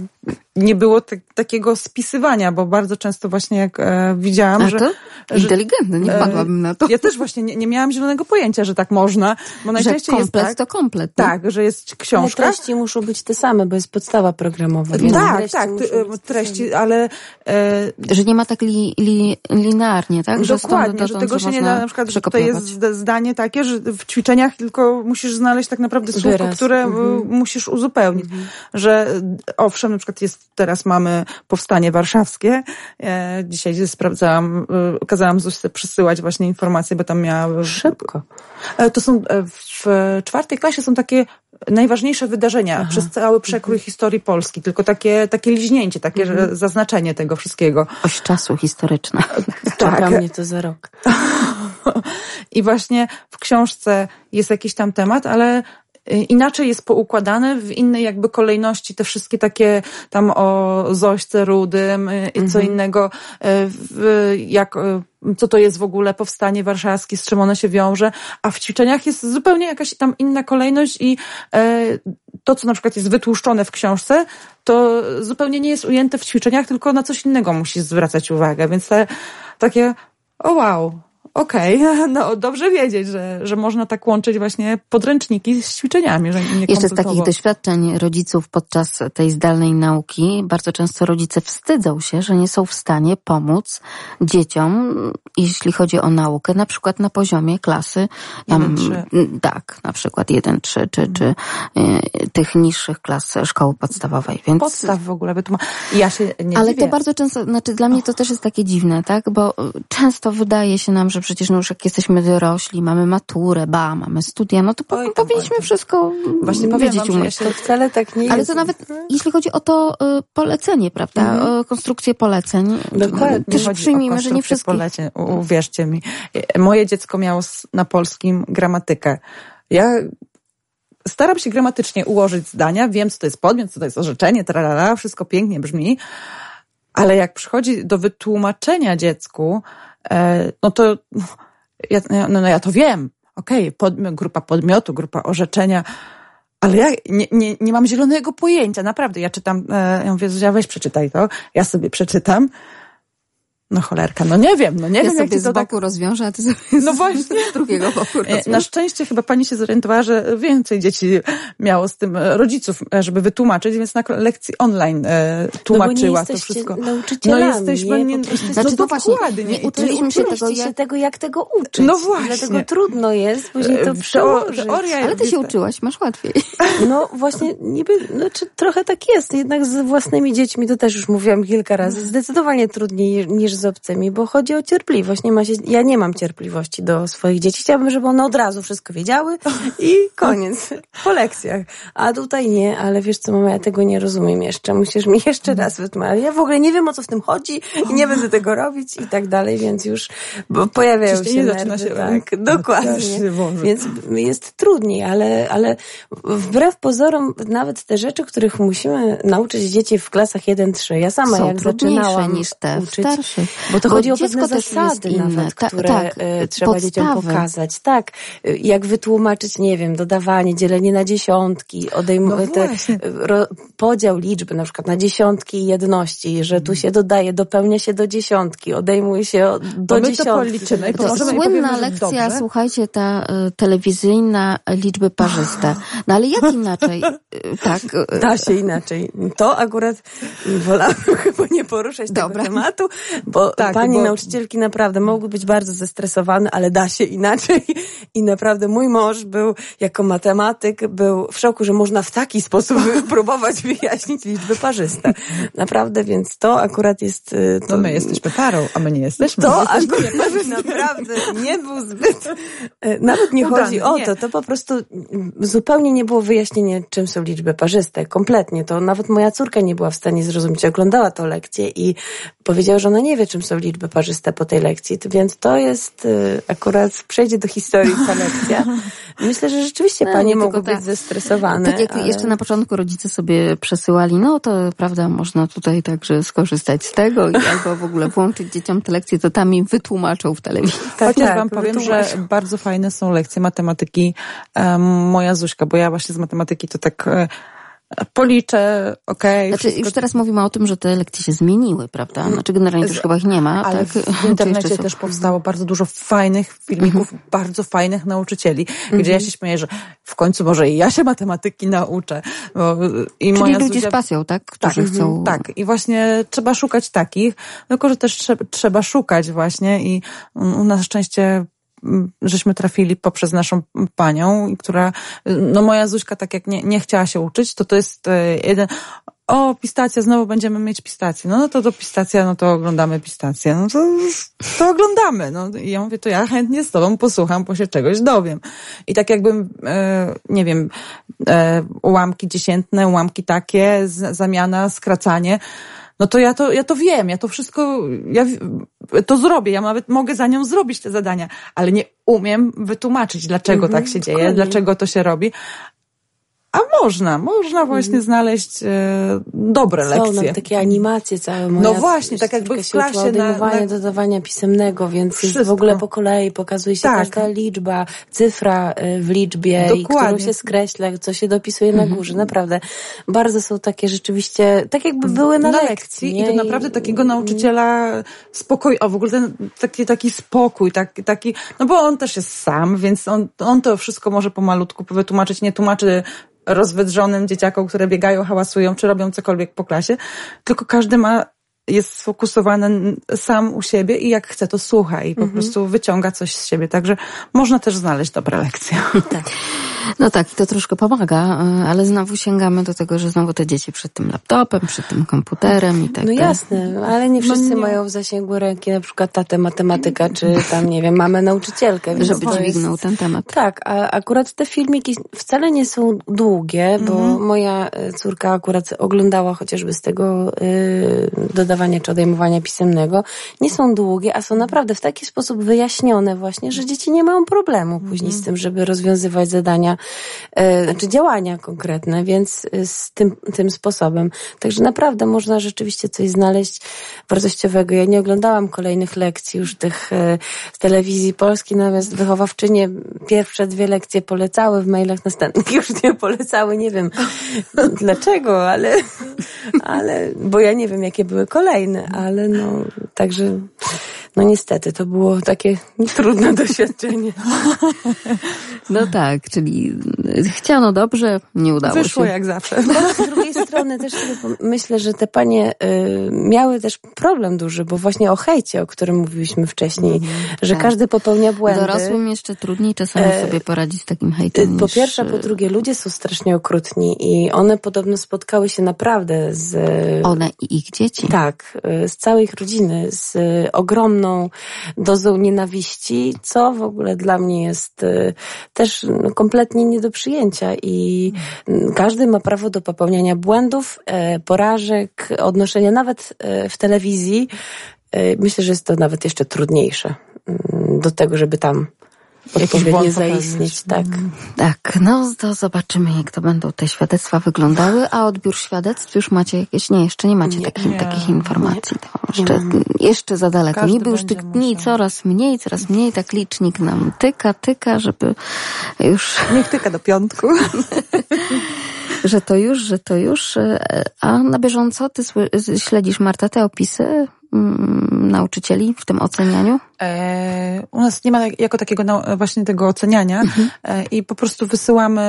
nie było te, takiego spisywania, bo bardzo często właśnie jak e, widziałam, A że... to że inteligentne, nie wpadłabym na to. ja też właśnie nie, nie miałam zielonego pojęcia, że tak można, bo Że najczęściej jest komplet tak, to komplet. nie? tak, że jest Ale książka. treści muszą być te same, bo jest podstawa programowa. Tak, treści tak, e, treści, ale e, Że nie ma tak li, li, linearnie, tak? Że dokładnie, do że tego się nie da, na przykład, że to jest zda- zdanie takie, że w ćwiczeniach tylko musisz znaleźć tak naprawdę słówko, Wyraz. które e, Mhm. musisz uzupełnić. Że e, owszem, na przykład jest, teraz mamy powstanie warszawskie. E, dzisiaj sprawdzałam, e, kazałam Zusie przesyłać właśnie informacje, bo tam miała... Szybko. E, To są w czwartej klasie są takie najważniejsze wydarzenia przez cały przekrój historii Polski, tylko takie, takie liźnięcie, takie że zaznaczenie tego wszystkiego. Oś czasu historyczna. Czeka Tak. mnie to za rok. I właśnie w książce jest jakiś tam temat, ale inaczej jest poukładane w innej jakby kolejności te wszystkie takie tam o Zośce Rudym y, i co innego, y, jak, y, co to jest w ogóle powstanie warszawskie, z czym one się wiąże, a w ćwiczeniach jest zupełnie jakaś tam inna kolejność i e, to, co na przykład jest wytłuszczone w książce, to zupełnie nie jest ujęte w ćwiczeniach, tylko na coś innego musisz zwracać uwagę, więc te takie, o wow, Okej, no dobrze wiedzieć, że, że można tak łączyć właśnie podręczniki z ćwiczeniami, że nie Jeszcze z takich doświadczeń rodziców podczas tej zdalnej nauki, bardzo często rodzice wstydzą się, że nie są w stanie pomóc dzieciom, jeśli chodzi o naukę, na przykład na poziomie klasy, tam, Jeden, trzy. m, tak, na przykład 1, 3, czy, czy y, tych niższych klas szkoły podstawowej. Więc Podstaw w ogóle wytłumacz. Ja się nie ale dziwię. to bardzo często, znaczy dla mnie to też jest takie dziwne, tak? Bo często wydaje się nam, że przecież no już jak jesteśmy dorośli, mamy maturę, ba, mamy studia, no to po, Oj powinniśmy wszystko Właśnie powiem wiedzieć wam, że umieć. To wcale tak nie Ale jest. to nawet jeśli chodzi o to y, polecenie, prawda? O konstrukcję poleceń. Dokładnie. Też przyjmijmy, że nie wszystkie. Poleceń, uwierzcie mi. E, Moje dziecko miało na polskim gramatykę. Ja staram się gramatycznie ułożyć zdania, wiem, co to jest podmiot, co to jest orzeczenie, tralala, wszystko pięknie brzmi, ale jak przychodzi do wytłumaczenia dziecku, no to ja, no, no ja to wiem. Okej, podmi- grupa podmiotu, grupa orzeczenia, ale ja nie, nie, nie mam zielonego pojęcia, naprawdę. Ja czytam, e, ja mówię, Zuzia, weź przeczytaj to. Ja sobie przeczytam. No cholerka, no nie wiem, no nie Ja wiem, jak sobie ci z to boku tak... rozwiążę, a ty sobie No z, właśnie. z drugiego boku E. Na szczęście chyba pani się zorientowała, że więcej dzieci miało z tym e, rodziców, e, żeby wytłumaczyć, więc na lekcji online e, tłumaczyła no bo nie to wszystko. No jesteśmy, nie, prostu no Znaczy, no właśnie, dokładnie. nie uczyliśmy się Uczyliście tego, się jak- tego, jak tego uczyć. No właśnie. Dlatego trudno jest później to przełożyć. teoria Ale ty się uczyłaś, masz łatwiej. No właśnie, niby, znaczy trochę tak jest. Jednak z własnymi dziećmi, to też już mówiłam kilka razy, zdecydowanie trudniej niż z obcymi, bo chodzi o cierpliwość. Nie ma się, ja nie mam cierpliwości do swoich dzieci. Chciałabym, żeby one od razu wszystko wiedziały i koniec. Po lekcjach. A tutaj nie, ale wiesz co, mama, ja tego nie rozumiem jeszcze. Musisz mi jeszcze raz wytłumaczyć. Ja w ogóle nie wiem, o co w tym chodzi i nie będę tego robić i tak dalej, więc już bo pojawiają się Ciśnienie nerwy. zaczyna się- tak, dokładnie. Więc jest trudniej, ale, ale wbrew pozorom nawet te rzeczy, których musimy nauczyć dzieci w klasach 1-3. Ja sama Są jak zaczynałam niż te uczyć, starszych. Bo to Bo chodzi o dziecko pewne też zasady inne. nawet, Ta- które tak, e, trzeba dzieciom podstawy. pokazać. Tak, e, jak wytłumaczyć, nie wiem, dodawanie, dzielenie na dziesiątki, No odejmowanie, właśnie. podział liczby na przykład na dziesiątki i jedności, że tu się dodaje, dopełnia się do dziesiątki, odejmuje się do Bo my to dziesiątki. policzymy To pomożemy i słynna lekcja, dobrze. słuchajcie, ta y, telewizyjna liczby parzyste. No ale jak inaczej? Y, tak. y, Da się inaczej. To akurat wolałabym chyba nie poruszać Dobra. tego tematu, bo Tak, pani bo- nauczycielki naprawdę mogły być bardzo zestresowane, ale da się inaczej. I naprawdę mój mąż był jako matematyk, był w szoku, że można w taki sposób próbować wyjaśnić liczby parzyste. Naprawdę, więc to akurat jest... y, To, No my jesteśmy parą, a my nie jesteśmy. to akurat naprawdę nie był zbyt. e, Nawet nie Udany, chodzi o nie. to. To po prostu mm, zupełnie nie było wyjaśnienia, czym są liczby parzyste. Kompletnie. To nawet moja córka nie była w stanie zrozumieć. Oglądała tą lekcję i powiedziała, że ona nie wie, czym są liczby parzyste po tej lekcji, więc to jest y, akurat, przejdzie do historii ta lekcja. Myślę, że rzeczywiście no, panie mogą być tak. zestresowane. Tak jak ale... jeszcze na początku rodzice sobie przesyłali, no to prawda, można tutaj także skorzystać z tego i albo w ogóle włączyć dzieciom te lekcje, to tam im wytłumaczą w telewizji. Tak, Chociaż tak, wam powiem, że bardzo fajne są lekcje matematyki um, moja Zuśka, bo ja właśnie z matematyki to tak e, policzę, okej. Okay, znaczy, już teraz mówimy o tym, że te lekcje się zmieniły, prawda? Mm. Znaczy generalnie już chyba ich nie ma. Ale tak? w internecie też powstało bardzo dużo fajnych filmików, mm -hmm. bardzo fajnych nauczycieli, mm -hmm. gdzie ja mhm. się śmieję, że w końcu może i ja się matematyki nauczę. Bo, i Czyli moja ludzie Zuzia... z pasją, tak? Którzy tak, chcą... Tak, i właśnie trzeba szukać takich, tylko że też trzeba, trzeba szukać właśnie i u nas szczęście żeśmy trafili poprzez naszą panią, która, no moja Zuśka tak jak nie, nie chciała się uczyć, to to jest e, jeden, o, pistacja, znowu będziemy mieć pistację. No, no to do pistacja, no to oglądamy pistację. No to, to oglądamy. No i ja mówię, to ja chętnie z tobą posłucham, bo się czegoś dowiem. I tak jakbym, e, nie wiem, e, ułamki dziesiętne, ułamki takie, z, zamiana, skracanie, no to ja to, ja to wiem, ja to wszystko, ja to zrobię, ja nawet mogę za nią zrobić te zadania, ale nie umiem wytłumaczyć, dlaczego tak się dzieje, dlaczego to się robi. A można, można właśnie mm. znaleźć e, dobre Są lekcje. Są takie animacje całe. Moja no właśnie, tak jakby w klasie. Na, na... dodawania pisemnego, więc jest w ogóle po kolei pokazuje się tak. każda liczba, cyfra e, w liczbie, i którą się skreśla, co się dopisuje na górze. Mhm. Naprawdę. Bardzo są takie rzeczywiście, tak jakby były na, na lekcji. lekcji I to naprawdę takiego nauczyciela spokój, o w ogóle ten taki, taki spokój, taki, taki, no bo on też jest sam, więc on, on to wszystko może pomalutku wytłumaczyć, nie tłumaczy rozwydrzonym dzieciakom, które biegają, hałasują, czy robią cokolwiek po klasie, tylko każdy ma jest sfokusowany sam u siebie i jak chce, to słucha i po mhm. prostu wyciąga coś z siebie. Także można też znaleźć dobre lekcje. Tak. No tak, to troszkę pomaga, e, ale znowu sięgamy do tego, że znowu te dzieci przed tym laptopem, przed tym komputerem i tak No jasne, ale nie wszyscy no nie. mają w zasięgu ręki na przykład tatę matematyka, czy tam, nie wiem, mamy nauczycielkę. Żeby dźwignął jest... ten temat. Tak, a akurat te filmiki wcale nie są długie, bo mhm. moja e, córka akurat oglądała chociażby z tego yy, dodawania czy odejmowania pisemnego. Nie są długie, a są naprawdę w taki sposób wyjaśnione właśnie, że dzieci nie mają problemu później mhm. z tym, żeby rozwiązywać zadania E, znaczy działania konkretne, więc e, z tym, tym sposobem. Także naprawdę można rzeczywiście coś znaleźć wartościowego. Ja nie oglądałam kolejnych lekcji już tych e, z telewizji polskiej, natomiast wychowawczynie pierwsze dwie lekcje polecały w mailach, następnych już nie polecały, nie wiem dlaczego, ale, ale, bo ja nie wiem jakie były kolejne, ale no, także no niestety, to było takie trudne doświadczenie. No tak, czyli chciano dobrze, nie udało Wyszło się. Wyszło jak zawsze. No, z drugiej strony też myślę, że te panie y, miały też problem duży, bo właśnie o hejcie, o którym mówiliśmy wcześniej, mm, że tak. każdy popełnia błędy. Dorosłym jeszcze trudniej czasami e, sobie poradzić z takim hejtem. Po niż... pierwsze, po drugie, ludzie są strasznie okrutni i one podobno spotkały się naprawdę z... One i ich dzieci. Tak, y, z całej ich rodziny, z ogromną dozą nienawiści, co w ogóle dla mnie jest y, też no, kompletnie nie do przyjęcia i każdy ma prawo do popełniania błędów, e, porażek, odnoszenia nawet e, w telewizji. E, myślę, że jest to nawet jeszcze trudniejsze mm, do tego, żeby tam odpowiednio zaistnieć, tak. Tak, no to zobaczymy, jak to będą te świadectwa wyglądały, a odbiór świadectw już macie jakieś, nie, jeszcze nie macie nie, takich, nie, takich informacji. To jeszcze, jeszcze za daleko. Każdy Niby już tych dni musiał. coraz mniej, coraz mniej, tak licznik nam tyka, tyka, żeby już... Niech tyka do piątku. że to już, że to już. E, a na bieżąco ty śledzisz, Marta, te opisy nauczycieli w tym ocenianiu? E, u nas nie ma jako takiego właśnie tego oceniania mhm. e, i po prostu wysyłamy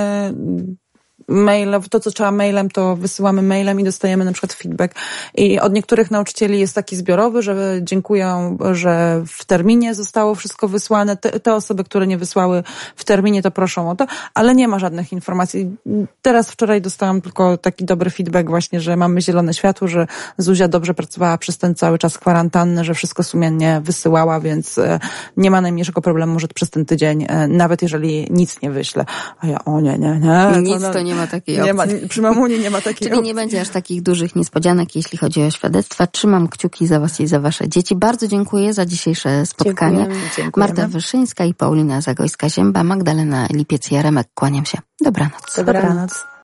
maile, to co trzeba mailem, to wysyłamy mailem i dostajemy na przykład feedback. I od niektórych nauczycieli jest taki zbiorowy, że dziękują, że w terminie zostało wszystko wysłane. Te, te osoby, które nie wysłały w terminie, to proszą o to, ale nie ma żadnych informacji. Teraz wczoraj dostałam tylko taki dobry feedback właśnie, że mamy zielone światło, że Zuzia dobrze pracowała przez ten cały czas kwarantanny, że wszystko sumiennie wysyłała, więc e, nie ma najmniejszego problemu, że przez ten tydzień, e, nawet jeżeli nic nie wyślę. A ja, o nie, nie, nie. Nic to nie nie ma takiej opcji. Nie ma, przy mamunie nie ma takiej Czyli opcji. nie będzie aż takich dużych niespodzianek, jeśli chodzi o świadectwa. Trzymam kciuki za was i za wasze dzieci. Bardzo dziękuję za dzisiejsze spotkanie. Dziękujemy. Dziękujemy. Marta Wyszyńska i Paulina Zagojska-Zięba, Magdalena Lipiec-Jaremek. Kłaniam się. Dobranoc. Dobranoc. Dobranoc.